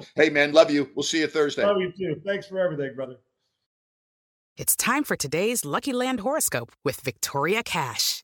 hey, man, love you. We'll see you Thursday. Love you too. Thanks for everything, brother. It's time for today's Lucky Land horoscope with Victoria Cash.